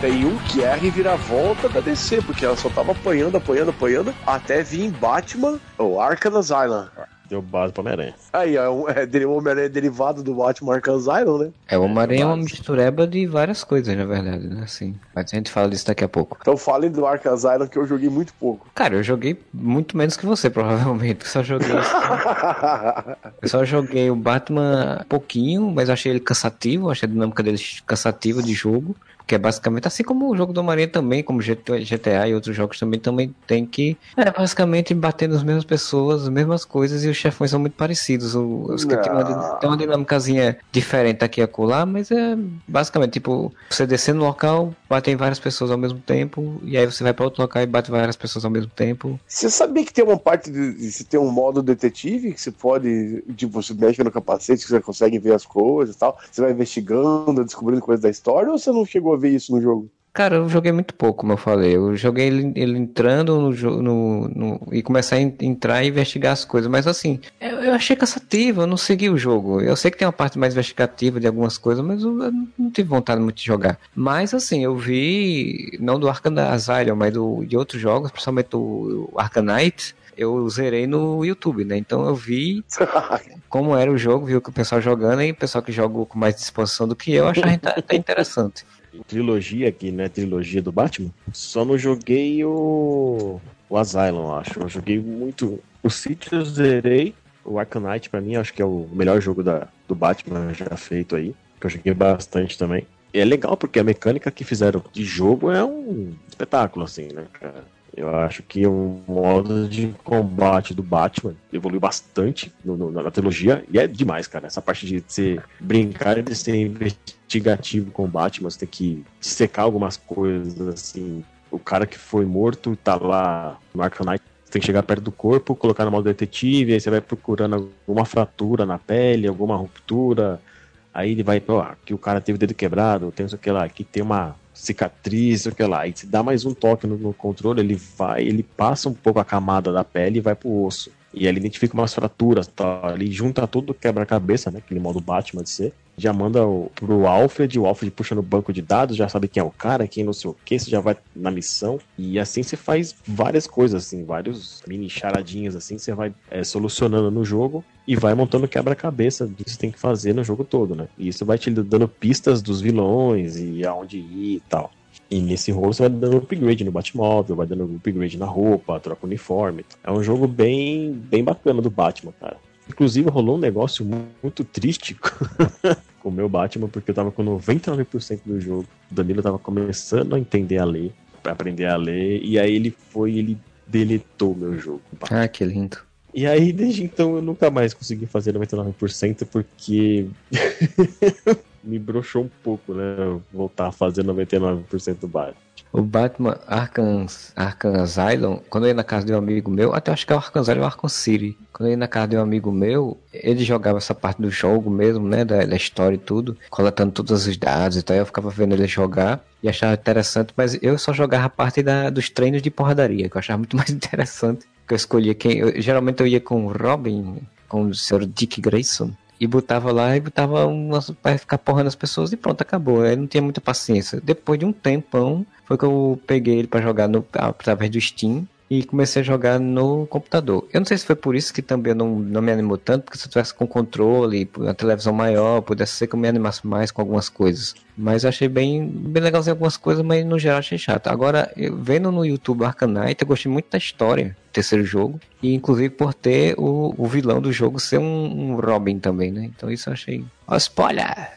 Tem um que é a reviravolta da DC, porque ela só tava apanhando, apanhando, apanhando, até vir em Batman, ou Arkham Asylum. Deu base pra Homem-Aranha. Aí, é um- é, dele- o Homem-Aranha é derivado do Batman Arkham Asylum, né? É, o Homem-Aranha é uma mistureba de várias coisas, na verdade, né? Assim, mas a gente fala disso daqui a pouco. Então falem do Arkham Asylum que eu joguei muito pouco. Cara, eu joguei muito menos que você, provavelmente. Eu só joguei, [LAUGHS] eu só joguei o Batman pouquinho, mas achei ele cansativo, achei a dinâmica dele cansativa de jogo. Que é basicamente assim como o jogo do Homem-Aranha também, como GT GTA e outros jogos também, também tem que. É basicamente bater nas mesmas pessoas, as mesmas coisas, e os chefões são muito parecidos. Os que tem uma, tem uma dinâmicazinha diferente aqui e acolá, mas é basicamente tipo, você descer no local, bate em várias pessoas ao mesmo tempo, e aí você vai pra outro local e bate várias pessoas ao mesmo tempo. Você sabia que tem uma parte de, de você tem um modo detetive que você pode, tipo, você mexe no capacete, que você consegue ver as coisas e tal. Você vai investigando, descobrindo coisas da história, ou você não chegou chegou a ver isso no jogo? Cara, eu joguei muito pouco, como eu falei. Eu joguei ele, ele entrando no, jo- no, no- e começar a en- entrar e investigar as coisas. Mas assim, eu, eu achei cansativo, eu não segui o jogo. Eu sei que tem uma parte mais investigativa de algumas coisas, mas eu, eu não tive vontade muito de jogar. Mas assim, eu vi, não do Arkham Asylum, mas do, de outros jogos, principalmente o, o Arcanite, eu zerei no YouTube, né? Então eu vi [LAUGHS] como era o jogo, vi o que o pessoal jogando e o pessoal que joga com mais disposição do que eu, achava até interessante. Trilogia aqui, né? Trilogia do Batman. Só não joguei o. O Asylum, eu acho. Eu joguei muito. O City eu zerei. O Arcanite, pra mim, acho que é o melhor jogo da, do Batman já feito aí. Que eu joguei bastante também. E é legal porque a mecânica que fizeram de jogo é um espetáculo, assim, né, cara? Eu acho que o modo de combate do Batman evoluiu bastante no- no- na trilogia. E é demais, cara. Essa parte de ser brincar de ser investigativo com o Batman, você tem que secar algumas coisas, assim. O cara que foi morto tá lá no Arkham Knight, tem que chegar perto do corpo, colocar no modo detetive, aí você vai procurando alguma fratura na pele, alguma ruptura. Aí ele vai, pô, aqui o cara teve o dedo quebrado, tem não sei o que lá, aqui tem uma cicatriz, sei o que lá. Aí se dá mais um toque no, no controle, ele vai, ele passa um pouco a camada da pele e vai pro osso. E ele identifica umas fraturas, tá? Ele junta tudo quebra-cabeça, né? Aquele modo Batman de ser. Já manda o, pro Alfred, o Alfred puxa no banco de dados, já sabe quem é o cara, quem não sei o que, você já vai na missão. E assim você faz várias coisas, assim, vários mini charadinhas, assim, você vai é, solucionando no jogo e vai montando quebra-cabeça do que você tem que fazer no jogo todo, né? E isso vai te dando pistas dos vilões e aonde ir e tal. E nesse rolo você vai dando upgrade no Batmóvel, vai dando upgrade na roupa, troca o uniforme. É um jogo bem, bem bacana do Batman, cara. Inclusive rolou um negócio mu- muito triste [LAUGHS] com o meu Batman, porque eu tava com 99% do jogo. O Danilo tava começando a entender a ler, pra aprender a ler, e aí ele foi, ele deletou o meu jogo. Ah, que lindo. E aí, desde então, eu nunca mais consegui fazer 99% porque [LAUGHS] me broxou um pouco, né? Voltar a fazer 99% do Batman. O Batman Arkham, Arkham Asylum, quando eu ia na casa de um amigo meu, até acho que é o Arkham Asylum ou Arkham City. Quando eu ia na casa de um amigo meu, ele jogava essa parte do jogo mesmo, né, da, da história e tudo, coletando todos os dados e tal. Eu ficava vendo ele jogar e achava interessante, mas eu só jogava a parte da, dos treinos de porradaria, que eu achava muito [LAUGHS] mais interessante. Que eu escolhia quem. eu- geralmente eu ia com o Robin, com o Sr. Dick Grayson. E botava lá e botava umas, pra ficar porrando as pessoas e pronto, acabou. Eu não tinha muita paciência. Depois de um tempão, foi que eu peguei ele pra jogar no, através do Steam e comecei a jogar no computador. Eu não sei se foi por isso que também não, não me animou tanto, porque se eu tivesse com controle, uma televisão maior, pudesse ser que eu me animasse mais com algumas coisas. Mas eu achei bem, bem legalzinho algumas coisas, mas no geral achei chato. Agora, vendo no YouTube Arcanite, eu gostei muito da história terceiro jogo, e inclusive por ter o, o vilão do jogo ser um, um Robin também, né? Então isso eu achei. Ó, spoiler!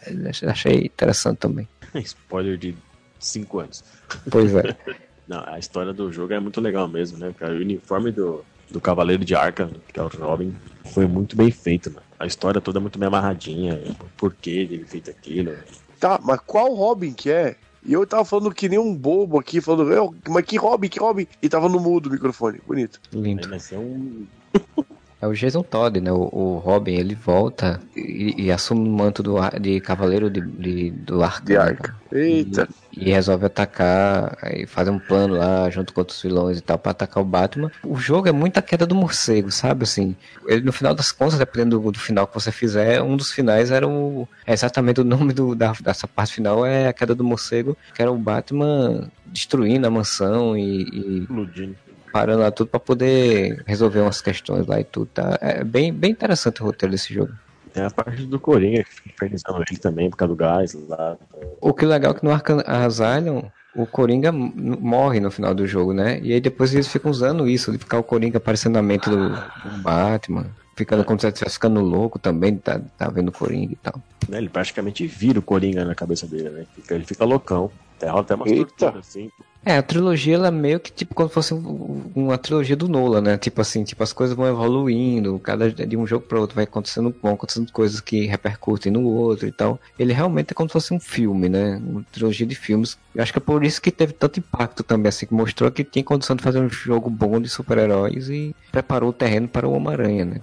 Achei interessante também. [LAUGHS] Spoiler de 5 anos. Pois é. [LAUGHS] Não, a história do jogo é muito legal mesmo, né, cara? O uniforme do, do Cavaleiro de Arca, que é o Robin, foi muito bem feito, mano. A história toda é muito bem amarradinha, o porquê dele feito aquilo. Tá, mas qual Robin que é? E eu tava falando que nem um bobo aqui, falando, "Eu, mas que Robin, que Robin? E tava no mudo o microfone, bonito. Lindo. Vai ser um. [LAUGHS] É o Jason Todd, né? O, o Robin, ele volta e, e assume o manto do, de cavaleiro de, de- do Arkham. De né? Arca. Eita. E resolve atacar, aí fazer um plano lá junto com outros vilões e tal pra atacar o Batman. O jogo é muito a queda do morcego, sabe? Assim, ele no final das contas, dependendo do, do final que você fizer, um dos finais era o. É exatamente o nome do, da, dessa parte final é a queda do morcego, que era o Batman destruindo a mansão e- e Explodindo. Parando lá tudo pra poder resolver umas questões lá e tudo. Tá? É bem, bem interessante o roteiro desse jogo. Tem a parte do Coringa que fica infernizando ele também por causa do gás lá. O que é legal é que no Arkham Asylum o Coringa morre no final do jogo, né? E aí depois eles ficam usando isso, de ficar o Coringa aparecendo na mente do, do Batman, ficando como se estivesse ficando louco também, tá, tá vendo o Coringa e tal. Né? Ele praticamente vira o Coringa na cabeça dele, né? Ele fica loucão. Até rola até torturas, assim. É, a trilogia ela é meio que tipo como se fosse um- uma trilogia do Nolan, né? Tipo assim, tipo as coisas vão evoluindo, cada de um jogo para outro vai acontecendo, vão acontecendo coisas que repercutem no outro e tal. Ele realmente é como se fosse um filme, né? Uma trilogia de filmes. Eu acho que é por isso que teve tanto impacto também, assim, que mostrou que tinha condição de fazer um jogo bom de super-heróis e preparou o terreno para o Homem-Aranha, né?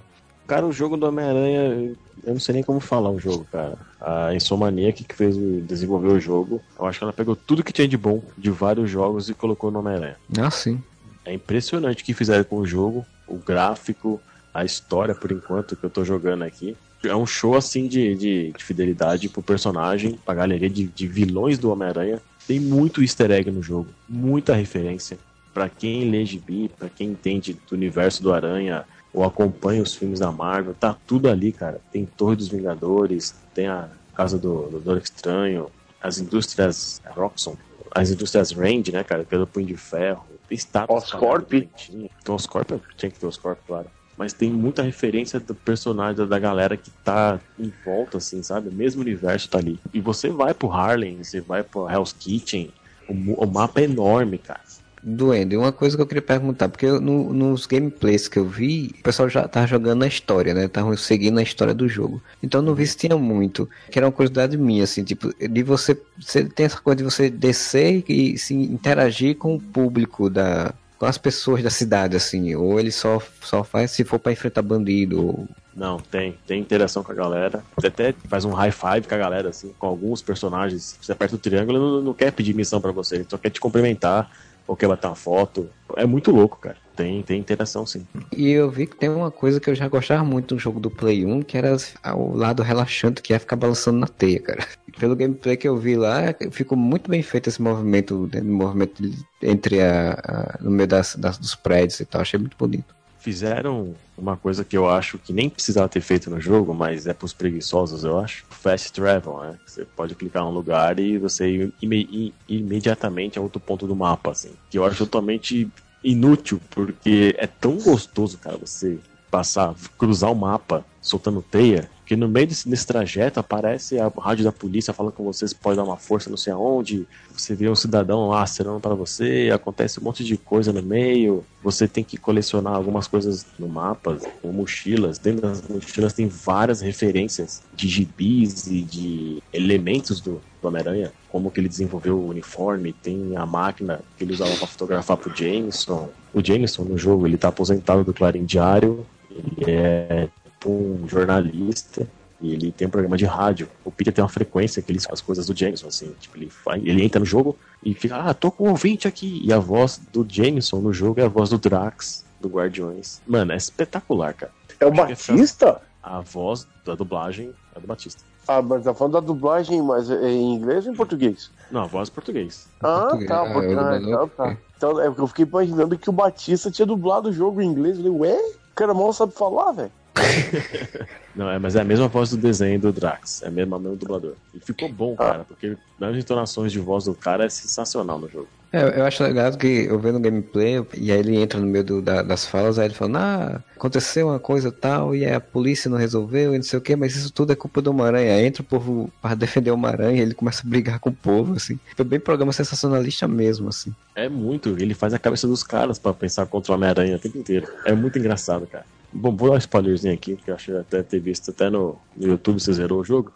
Cara, o jogo do Homem-Aranha, eu não sei nem como falar o jogo, cara. A Insomaniac que fez o, desenvolveu o jogo, eu acho que ela pegou tudo que tinha de bom de vários jogos e colocou no Homem-Aranha. Ah, sim. É impressionante o que fizeram com o jogo, o gráfico, a história, por enquanto, que eu tô jogando aqui. É um show, assim, de, de, de fidelidade pro personagem, pra galeria de, de vilões do Homem-Aranha. Tem muito easter egg no jogo, muita referência. Pra quem lê gibi, pra quem entende do universo do Aranha, ou acompanha os filmes da Marvel, tá tudo ali, cara. Tem Torre dos Vingadores, tem a Casa do, do Doutor Estranho, as indústrias Roxxon, as indústrias Rand, né, cara, do Punho de Ferro, tem estátuas. Oscorp. Então, Oscorp, tinha que ter Oscorp, claro. Mas tem muita referência do personagem, da galera que tá em volta, assim, sabe? O mesmo universo tá ali. E você vai pro Harlem, você vai pro Hell's Kitchen, o, o mapa é enorme, cara. Duende, uma coisa que eu queria perguntar, porque eu, no, nos gameplays que eu vi, o pessoal já tava jogando a história, né? Tava seguindo a história do jogo. Então eu não vi se tinha muito. Que era uma curiosidade minha, assim, tipo, de você. Você tem essa coisa de você descer e se interagir com o público da. Com as pessoas da cidade, assim, ou ele só, só faz se for para enfrentar bandido, ou não, tem. Tem interação com a galera. Você até faz um high five com a galera, assim, com alguns personagens. Você aperta o triângulo não, não quer pedir missão para você, ele só quer te cumprimentar ou quer bater uma foto. É muito louco, cara. Tem, tem interação, sim. E eu vi que tem uma coisa que eu já gostava muito no jogo do Play 1, que era o lado relaxante, que é ficar balançando na teia, cara. [LAUGHS] Pelo gameplay que eu vi lá, ficou muito bem feito esse movimento, né, movimento entre a, a no meio das, das, dos prédios e tal. Achei muito bonito fizeram uma coisa que eu acho que nem precisava ter feito no jogo, mas é pros preguiçosos, eu acho. Fast travel, né? Você pode clicar num lugar e você ir ime imediatamente a outro ponto do mapa, assim. Que eu acho totalmente inútil, porque é tão gostoso, cara, você passar, cruzar o mapa soltando teia, no meio desse, desse, trajeto aparece a rádio da polícia falando com você, você pode dar uma força não sei aonde, você vê um cidadão lá acenando para você, acontece um monte de coisa no meio, você tem que colecionar algumas coisas no mapa, como mochilas, dentro das mochilas tem várias referências de gibis e de elementos do, do Homem-Aranha, como que ele desenvolveu o uniforme, tem a máquina que ele usava para fotografar pro Jameson. O Jameson no jogo, ele tá aposentado do Clarim Diário, ele é um jornalista e ele tem um programa de rádio. O Peter tem uma frequência que ele as coisas do Jameson, assim, tipo, ele, faz, ele entra no jogo e fica, ah, tô com um ouvinte aqui. E a voz do Jameson no jogo é a voz do Drax, do Guardiões. Mano, é espetacular, cara. É o Batista? A voz da dublagem é do Batista. Ah, mas tá falando da dublagem, mas é em inglês ou em português? Não, a voz é português. Ah, português. tá, Ah, ah, então tá. Então é porque eu fiquei imaginando que o Batista tinha dublado o jogo em inglês. Eu falei, ué? O cara mal sabe falar, velho. [LAUGHS] Não, é, mas é a mesma voz do desenho do Drax. É mesmo, o mesmo dublador. E ficou bom, cara, porque nas entonações de voz do cara é sensacional no jogo. É, eu acho legal que eu vendo o gameplay, e aí ele entra no meio do- da- das falas, aí ele fala, ah, aconteceu uma coisa tal, e aí a polícia não resolveu, e não sei o que, mas isso tudo é culpa do Homem-Aranha. Entra o povo para [LAUGHS] defender o Homem-Aranha, e ele começa a brigar com o povo, assim. Foi bem programa sensacionalista mesmo, assim. É muito, ele faz a cabeça dos caras pra pensar contra o Homem-Aranha o tempo inteiro. É muito engraçado, cara. Bom, vou dar um spoilerzinho aqui, que eu acho que até ter visto até no, YouTube você zerou o jogo.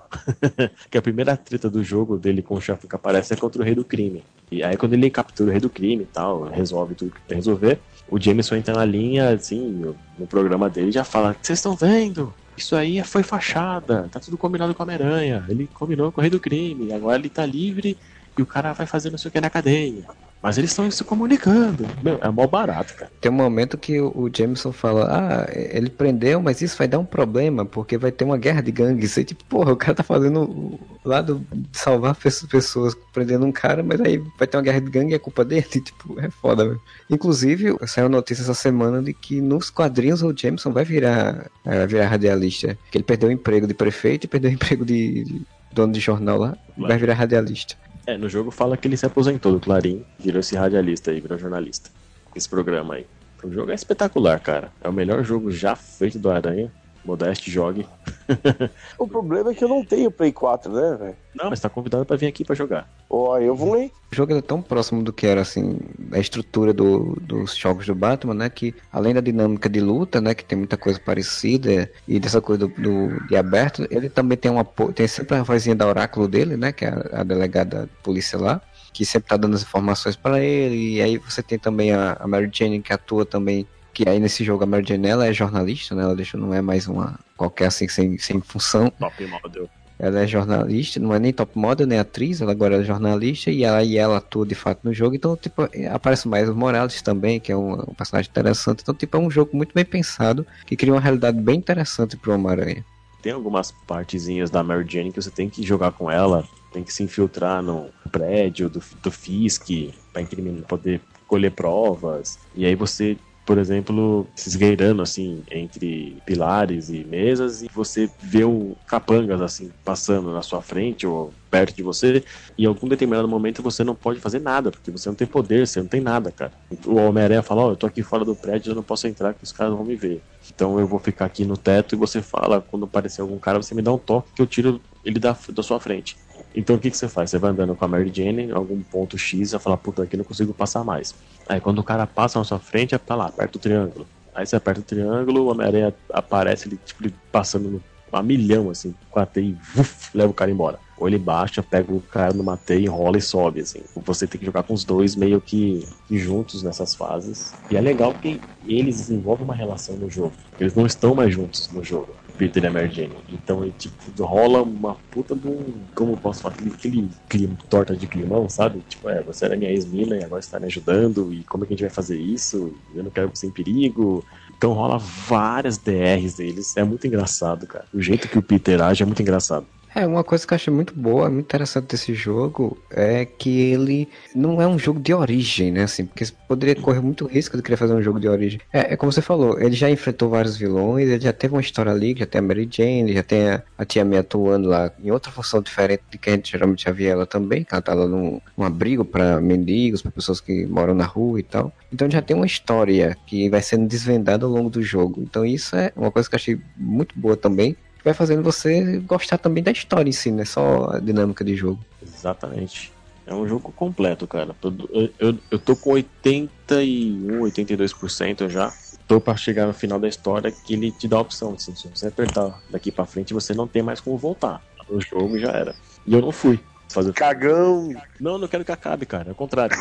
[LAUGHS] que a primeira treta do jogo dele com o chefe que aparece é contra o rei do crime. E aí quando ele captura o rei do crime e tal, resolve tudo que tem que resolver, o Jameson entra na linha, assim, no, no programa dele já fala, vocês estão vendo? Isso aí foi fachada, tá tudo combinado com a Homem-Aranha. Ele combinou com o rei do crime, agora ele tá livre e o cara vai fazer não sei o que na cadeia. Mas eles estão se comunicando. Meu, é mó barato, cara. Tem um momento que o, Jameson fala, ah, ele prendeu, mas isso vai dar um problema, porque vai ter uma guerra de gangues. E tipo, porra, o cara tá fazendo lado de salvar pe- pessoas, prendendo um cara, mas aí vai ter uma guerra de gangue e é culpa dele. [LAUGHS] Tipo, é foda, mesmo. Inclusive, saiu notícia essa semana de que nos quadrinhos o Jameson vai virar, é, vai virar radialista. Que ele perdeu o emprego de prefeito e perdeu o [LAUGHS] emprego de, dono de jornal lá. Vai virar radialista. É, no jogo fala que ele se aposentou do Clarim, virou esse radialista aí, virou jornalista. Esse programa aí. O jogo é espetacular, cara. É o melhor jogo já feito do Aranha. Modeste jogue. [LAUGHS] O problema é que eu não tenho Play 4, né, velho? Não, mas tá convidado pra vir aqui pra jogar. Ó, eu vou ir. O jogo era tão próximo do que era, assim, a estrutura do- dos jogos do Batman, né? Que além da dinâmica de luta, né? Que tem muita coisa parecida e dessa coisa do, do- de aberto, ele também tem uma tem sempre a vozinha da oráculo dele, né? Que é a, a delegada de polícia lá. Que sempre tá dando as informações para ele. E aí você tem também a, a Mary Jane que atua também. Que aí nesse jogo a Mary Jane ela é jornalista, né? Ela deixa, não é mais uma qualquer assim sem, sem função. Top model. Ela é jornalista, não é nem top model, nem atriz, ela agora é jornalista e ela, e ela atua de fato no jogo. Então, tipo, aparece mais o Morales também, que é um, um personagem interessante. Então, tipo, é um jogo muito bem pensado, que cria uma realidade bem interessante pro Homem-Aranha. Tem algumas partezinhas da Mary Jane que você tem que jogar com ela, tem que se infiltrar no prédio do, do Fisk pra incriminar, poder colher provas. E aí você, por exemplo, se esgueirando assim entre pilares e mesas e você vê o capangas assim passando na sua frente ou perto de você e em algum determinado momento você não pode fazer nada porque você não tem poder, você não tem nada, cara. O Homem-Aranha fala: Ó, oh, eu tô aqui fora do prédio, eu não posso entrar que os caras vão me ver. Então eu vou ficar aqui no teto e você fala, quando aparecer algum cara, você me dá um toque que eu tiro ele da, da sua frente. Então o que, que você faz? Você vai andando com a Mary Jane em algum ponto X e fala, puta, aqui não consigo passar mais. Aí quando o cara passa na sua frente, pra lá, aperta o triângulo. Aí você aperta o triângulo, o Homem-Aranha aparece ele, tipo, ele passando a milhão, assim, com a e uf, leva o cara embora. Ou ele baixa, pega o cara numa teia, enrola e sobe, assim. Você tem que jogar com os dois meio que, que juntos nessas fases. E é legal porque eles desenvolvem uma relação no jogo. Eles não estão mais juntos no jogo. Peter e a Mary Jane. Então, tipo, rola uma puta de um. Como eu posso falar? Aquele, aquele clima, torta de climão, sabe? Tipo, é, você era minha ex-mina e agora você tá me ajudando. E como é que a gente vai fazer isso? Eu não quero você em perigo. Então rola várias DRs deles. É muito engraçado, cara. O jeito que o Peter age é muito engraçado. É, uma coisa que eu achei muito boa, muito interessante desse jogo é que ele não é um jogo de origem, né? Assim, porque poderia correr muito risco de querer fazer um jogo de origem. É, é como você falou, ele já enfrentou vários vilões, ele já teve uma história ali, já tem a Mary Jane, já tem a, a Tia May atuando lá em outra função diferente de que a gente geralmente já via ela também, que ela tá lá num, num abrigo para mendigos, para pessoas que moram na rua e tal. Então já tem uma história que vai sendo desvendada ao longo do jogo. Então isso é uma coisa que eu achei muito boa também vai fazendo você gostar também da história em si, não é só a dinâmica de jogo. Exatamente. É um jogo completo, cara. Eu, eu, eu tô com 81, 82% já. Tô pra chegar no final da história que ele te dá a opção. Assim, se você apertar daqui pra frente, você não tem mais como voltar. O jogo já era. E eu não fui. Fazer... Cagão! Não, não quero que acabe, cara. É o contrário.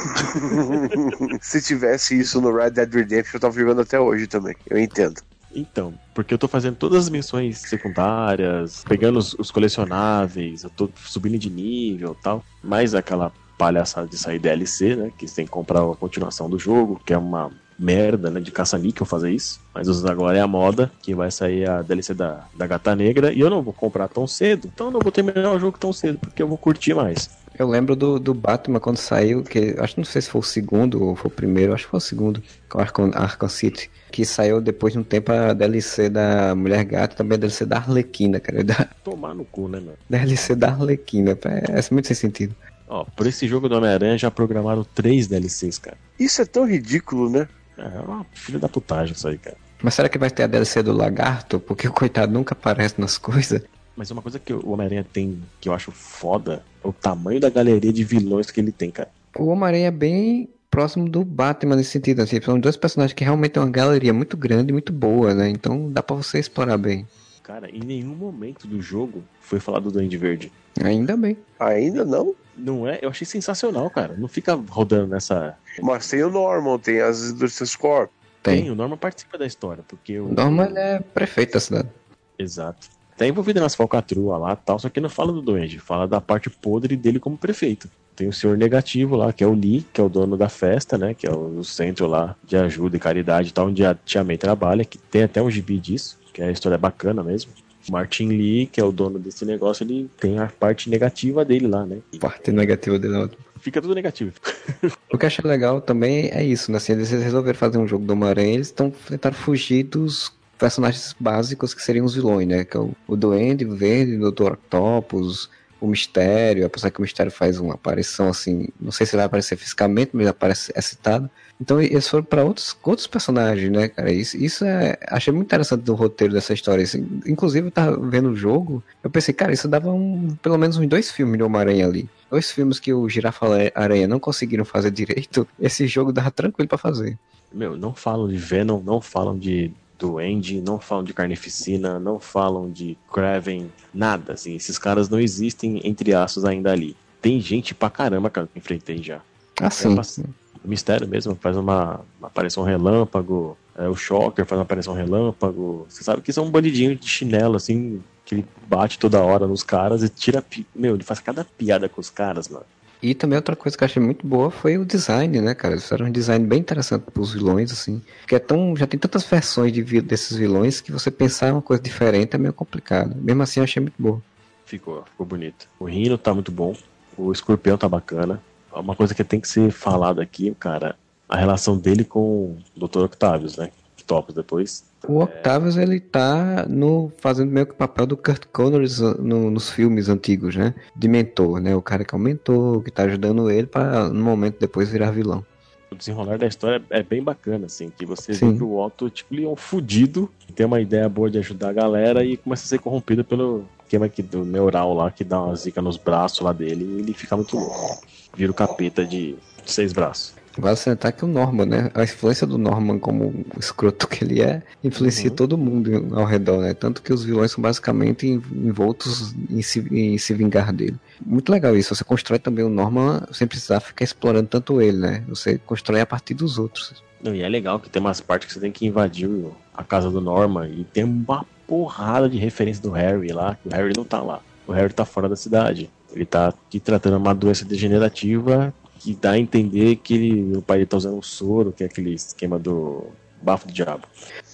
[LAUGHS] se tivesse isso no Red Dead Redemption, eu tava jogando até hoje também. Eu entendo. Então, porque eu tô fazendo todas as missões secundárias, pegando os, os colecionáveis, eu tô subindo de nível tal, mais aquela palhaçada de sair DLC, né? Que você tem que comprar a continuação do jogo, que é uma merda, né? De caça-níquel fazer isso. Mas agora é a moda, que vai sair a DLC da, da Gata Negra, e eu não vou comprar tão cedo, então eu não vou terminar o jogo tão cedo, porque eu vou curtir mais. Eu lembro do, do Batman quando saiu, que acho que não sei se foi o segundo ou foi o primeiro, acho que foi o segundo, com Arkham, Arkham City, que saiu depois de um tempo a DLC da Mulher Gata e também a DLC da Arlequina, cara. Da... Tomar no cu, né, mano? DLC da Arlequina, é, é muito sem sentido. Ó, por esse jogo do Homem-Aranha já programaram três DLCs, cara. Isso é tão ridículo, né? É uma filha da putagem isso aí, cara. Mas será que vai ter a DLC do Lagarto? Porque o coitado nunca aparece nas coisas. Mas uma coisa que o Homem-Aranha tem que eu acho foda é o tamanho da galeria de vilões que ele tem, cara. O Homem-Aranha é bem próximo do Batman nesse sentido, assim, são dois personagens que realmente têm uma galeria muito grande e muito boa, né? Então dá para você explorar bem. Cara, em nenhum momento do jogo foi falado do Duende Verde. Ainda bem. Ainda não? Não é? Eu achei sensacional, cara. Não fica rodando nessa. Mas tem o Norman, tem as indústrias Corp. Tem. tem. o Norman participa da história, porque o. Norman é prefeito da cidade. Exato tá envolvido nas falcatruas lá tal, só que não fala do Duende, fala da parte podre dele como prefeito. Tem o senhor negativo lá, que é o Lee, que é o dono da festa, né? Que é o centro lá de ajuda e caridade e tal, onde a Tia May trabalha, que tem até um gibi disso, que a história é bacana mesmo. O Martin Lee, que é o dono desse negócio, ele tem a parte negativa dele lá, né? Parte negativa dele é ótimo. Fica tudo negativo. [LAUGHS] o que eu acho legal também é isso, né? Assim, eles resolveram fazer um jogo do Homem-Aranha, eles estão tentando fugir dos personagens básicos que seriam os vilões, né? Que é o, o Duende Verde, o Dr. Octopus, o Mistério, apesar que o Mistério faz uma aparição assim, não sei se vai aparecer fisicamente, mas aparece é citado. Então eles foram para outros, outros personagens, né, cara? Isso, isso é. Achei muito interessante do roteiro dessa história. Assim, inclusive, eu tava vendo o jogo, eu pensei, cara, isso dava um, pelo menos uns dois filmes de Homem-Aranha ali. Dois filmes que o Girafa Aranha não conseguiram fazer [LAUGHS] direito, esse jogo dava tranquilo para fazer. Meu, não falam de Venom, não falam de Duende, não falam de Carnificina, não falam de Kraven, nada, assim, esses caras não existem entre aços ainda ali. Tem gente pra caramba, cara, que enfrentei já. Ah, sim. É mistério mesmo, faz uma, uma aparição relâmpago, É, o Shocker faz uma aparição relâmpago. Você sabe que isso é um bandidinho de chinelo, assim, que ele bate toda hora nos caras e tira. Meu, ele faz cada piada com os caras, mano. E também outra coisa que eu achei muito boa foi o design, né, cara? Eles fizeram um design bem interessante pros vilões, assim. Porque é tão, já tem tantas versões de desses vilões que você pensar uma coisa diferente é meio complicado. Mesmo assim, eu achei muito boa. Ficou, ficou bonito. O Rino tá muito bom. O Escorpião tá bacana. Uma coisa que tem que ser falado aqui, cara, a relação dele com o Dr. Octavius, né? Topos depois. O Octavius, ele tá no, fazendo meio que o papel do Kurt Connors no- nos filmes antigos, né? De mentor, né? O cara que é o mentor, que tá ajudando ele pra, no momento depois, virar vilão. O desenrolar da história é bem bacana, assim, que você Sim. vê que o Otto, tipo, ele é um fudido, que tem uma ideia boa de ajudar a galera e começa a ser corrompido pelo esquema aqui do neural lá, que dá uma zica nos braços lá dele e ele fica muito louco. Vira o capeta de seis braços. Vale salientar que o Norman, né? A influência do Norman como escroto que ele é, influencia Uhum. todo mundo ao redor, né? Tanto que os vilões são basicamente en- envoltos em se, em se vingar dele. Muito legal isso. Você constrói também o Norman sem precisar ficar explorando tanto ele, né? Você constrói a partir dos outros. Não, e é legal que tem umas partes que você tem que invadir a casa do Norman e tem uma porrada de referência do Harry lá, que o Harry não tá lá. O Harry tá fora da cidade. Ele tá aqui tratando uma doença degenerativa que dá a entender que ele- o pai dele tá usando um soro, que é aquele esquema do bafo do diabo.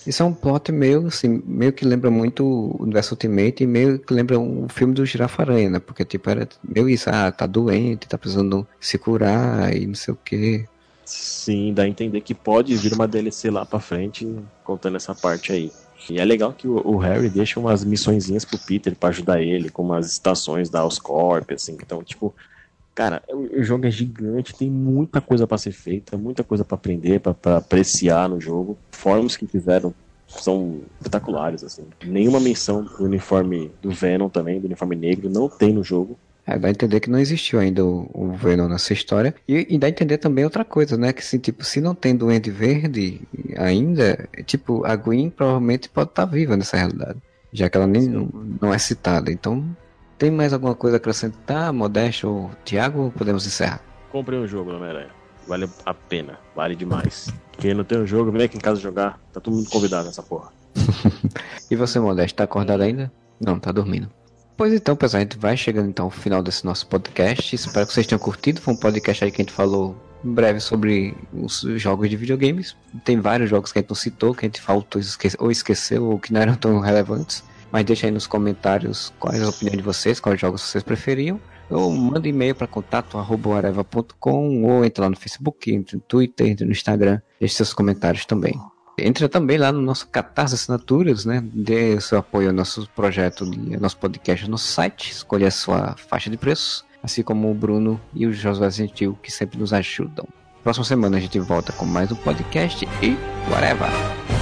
Isso é um plot meio, assim, meio que lembra muito o universo Ultimate e meio que lembra um filme do Girafaranha, né? Porque, tipo, era meio isso, ah, tá doente, tá precisando se curar e não sei o quê. Sim, dá a entender que pode vir uma DLC lá pra frente, contando essa parte aí. E é legal que o, o Harry deixa umas missõezinhas pro Peter pra ajudar ele, com umas estações da Oscorp, assim. Então, tipo, cara, o, o jogo é gigante, tem muita coisa pra ser feita, muita coisa pra aprender, pra pra apreciar no jogo. Fóruns que fizeram são espetaculares, assim. Nenhuma menção do uniforme do Venom também, do uniforme negro, não tem no jogo. É, dá a entender que não existiu ainda o, o Venom nessa história. E, e dá a entender também outra coisa, né? Que, assim, tipo, se não tem Duende Verde ainda, tipo, a Gwen provavelmente pode estar viva nessa realidade. Já que ela nem não, não é citada. Então, tem mais alguma coisa a acrescentar, Modesto ou Thiago? Podemos encerrar? Comprei um jogo, Homem-Aranha. Vale a pena, vale demais. Quem não tem um jogo, vem aqui em casa jogar. Tá todo mundo convidado nessa porra. [LAUGHS] E você, Modesto, tá acordado ainda? Não, tá dormindo. Pois então, pessoal, a gente vai chegando então ao final desse nosso podcast. Espero que vocês tenham curtido. Foi um podcast aí que a gente falou em breve sobre os jogos de videogames. Tem vários jogos que a gente não citou, que a gente faltou esque- ou esqueceu, ou que não eram tão relevantes. Mas deixa aí nos comentários quais a opinião de vocês, quais jogos vocês preferiam. Ou manda e-mail para contato.areva.com ou entra lá no Facebook, entre no Twitter, entre no Instagram. Deixe seus comentários também. Entra também lá no nosso Catarse Assinaturas, né? Dê seu apoio ao nosso projeto, ao nosso podcast no nosso site. Escolha a sua faixa de preços, assim como o Bruno e o Josué Gentil, que sempre nos ajudam. Próxima semana a gente volta com mais um podcast e whatever!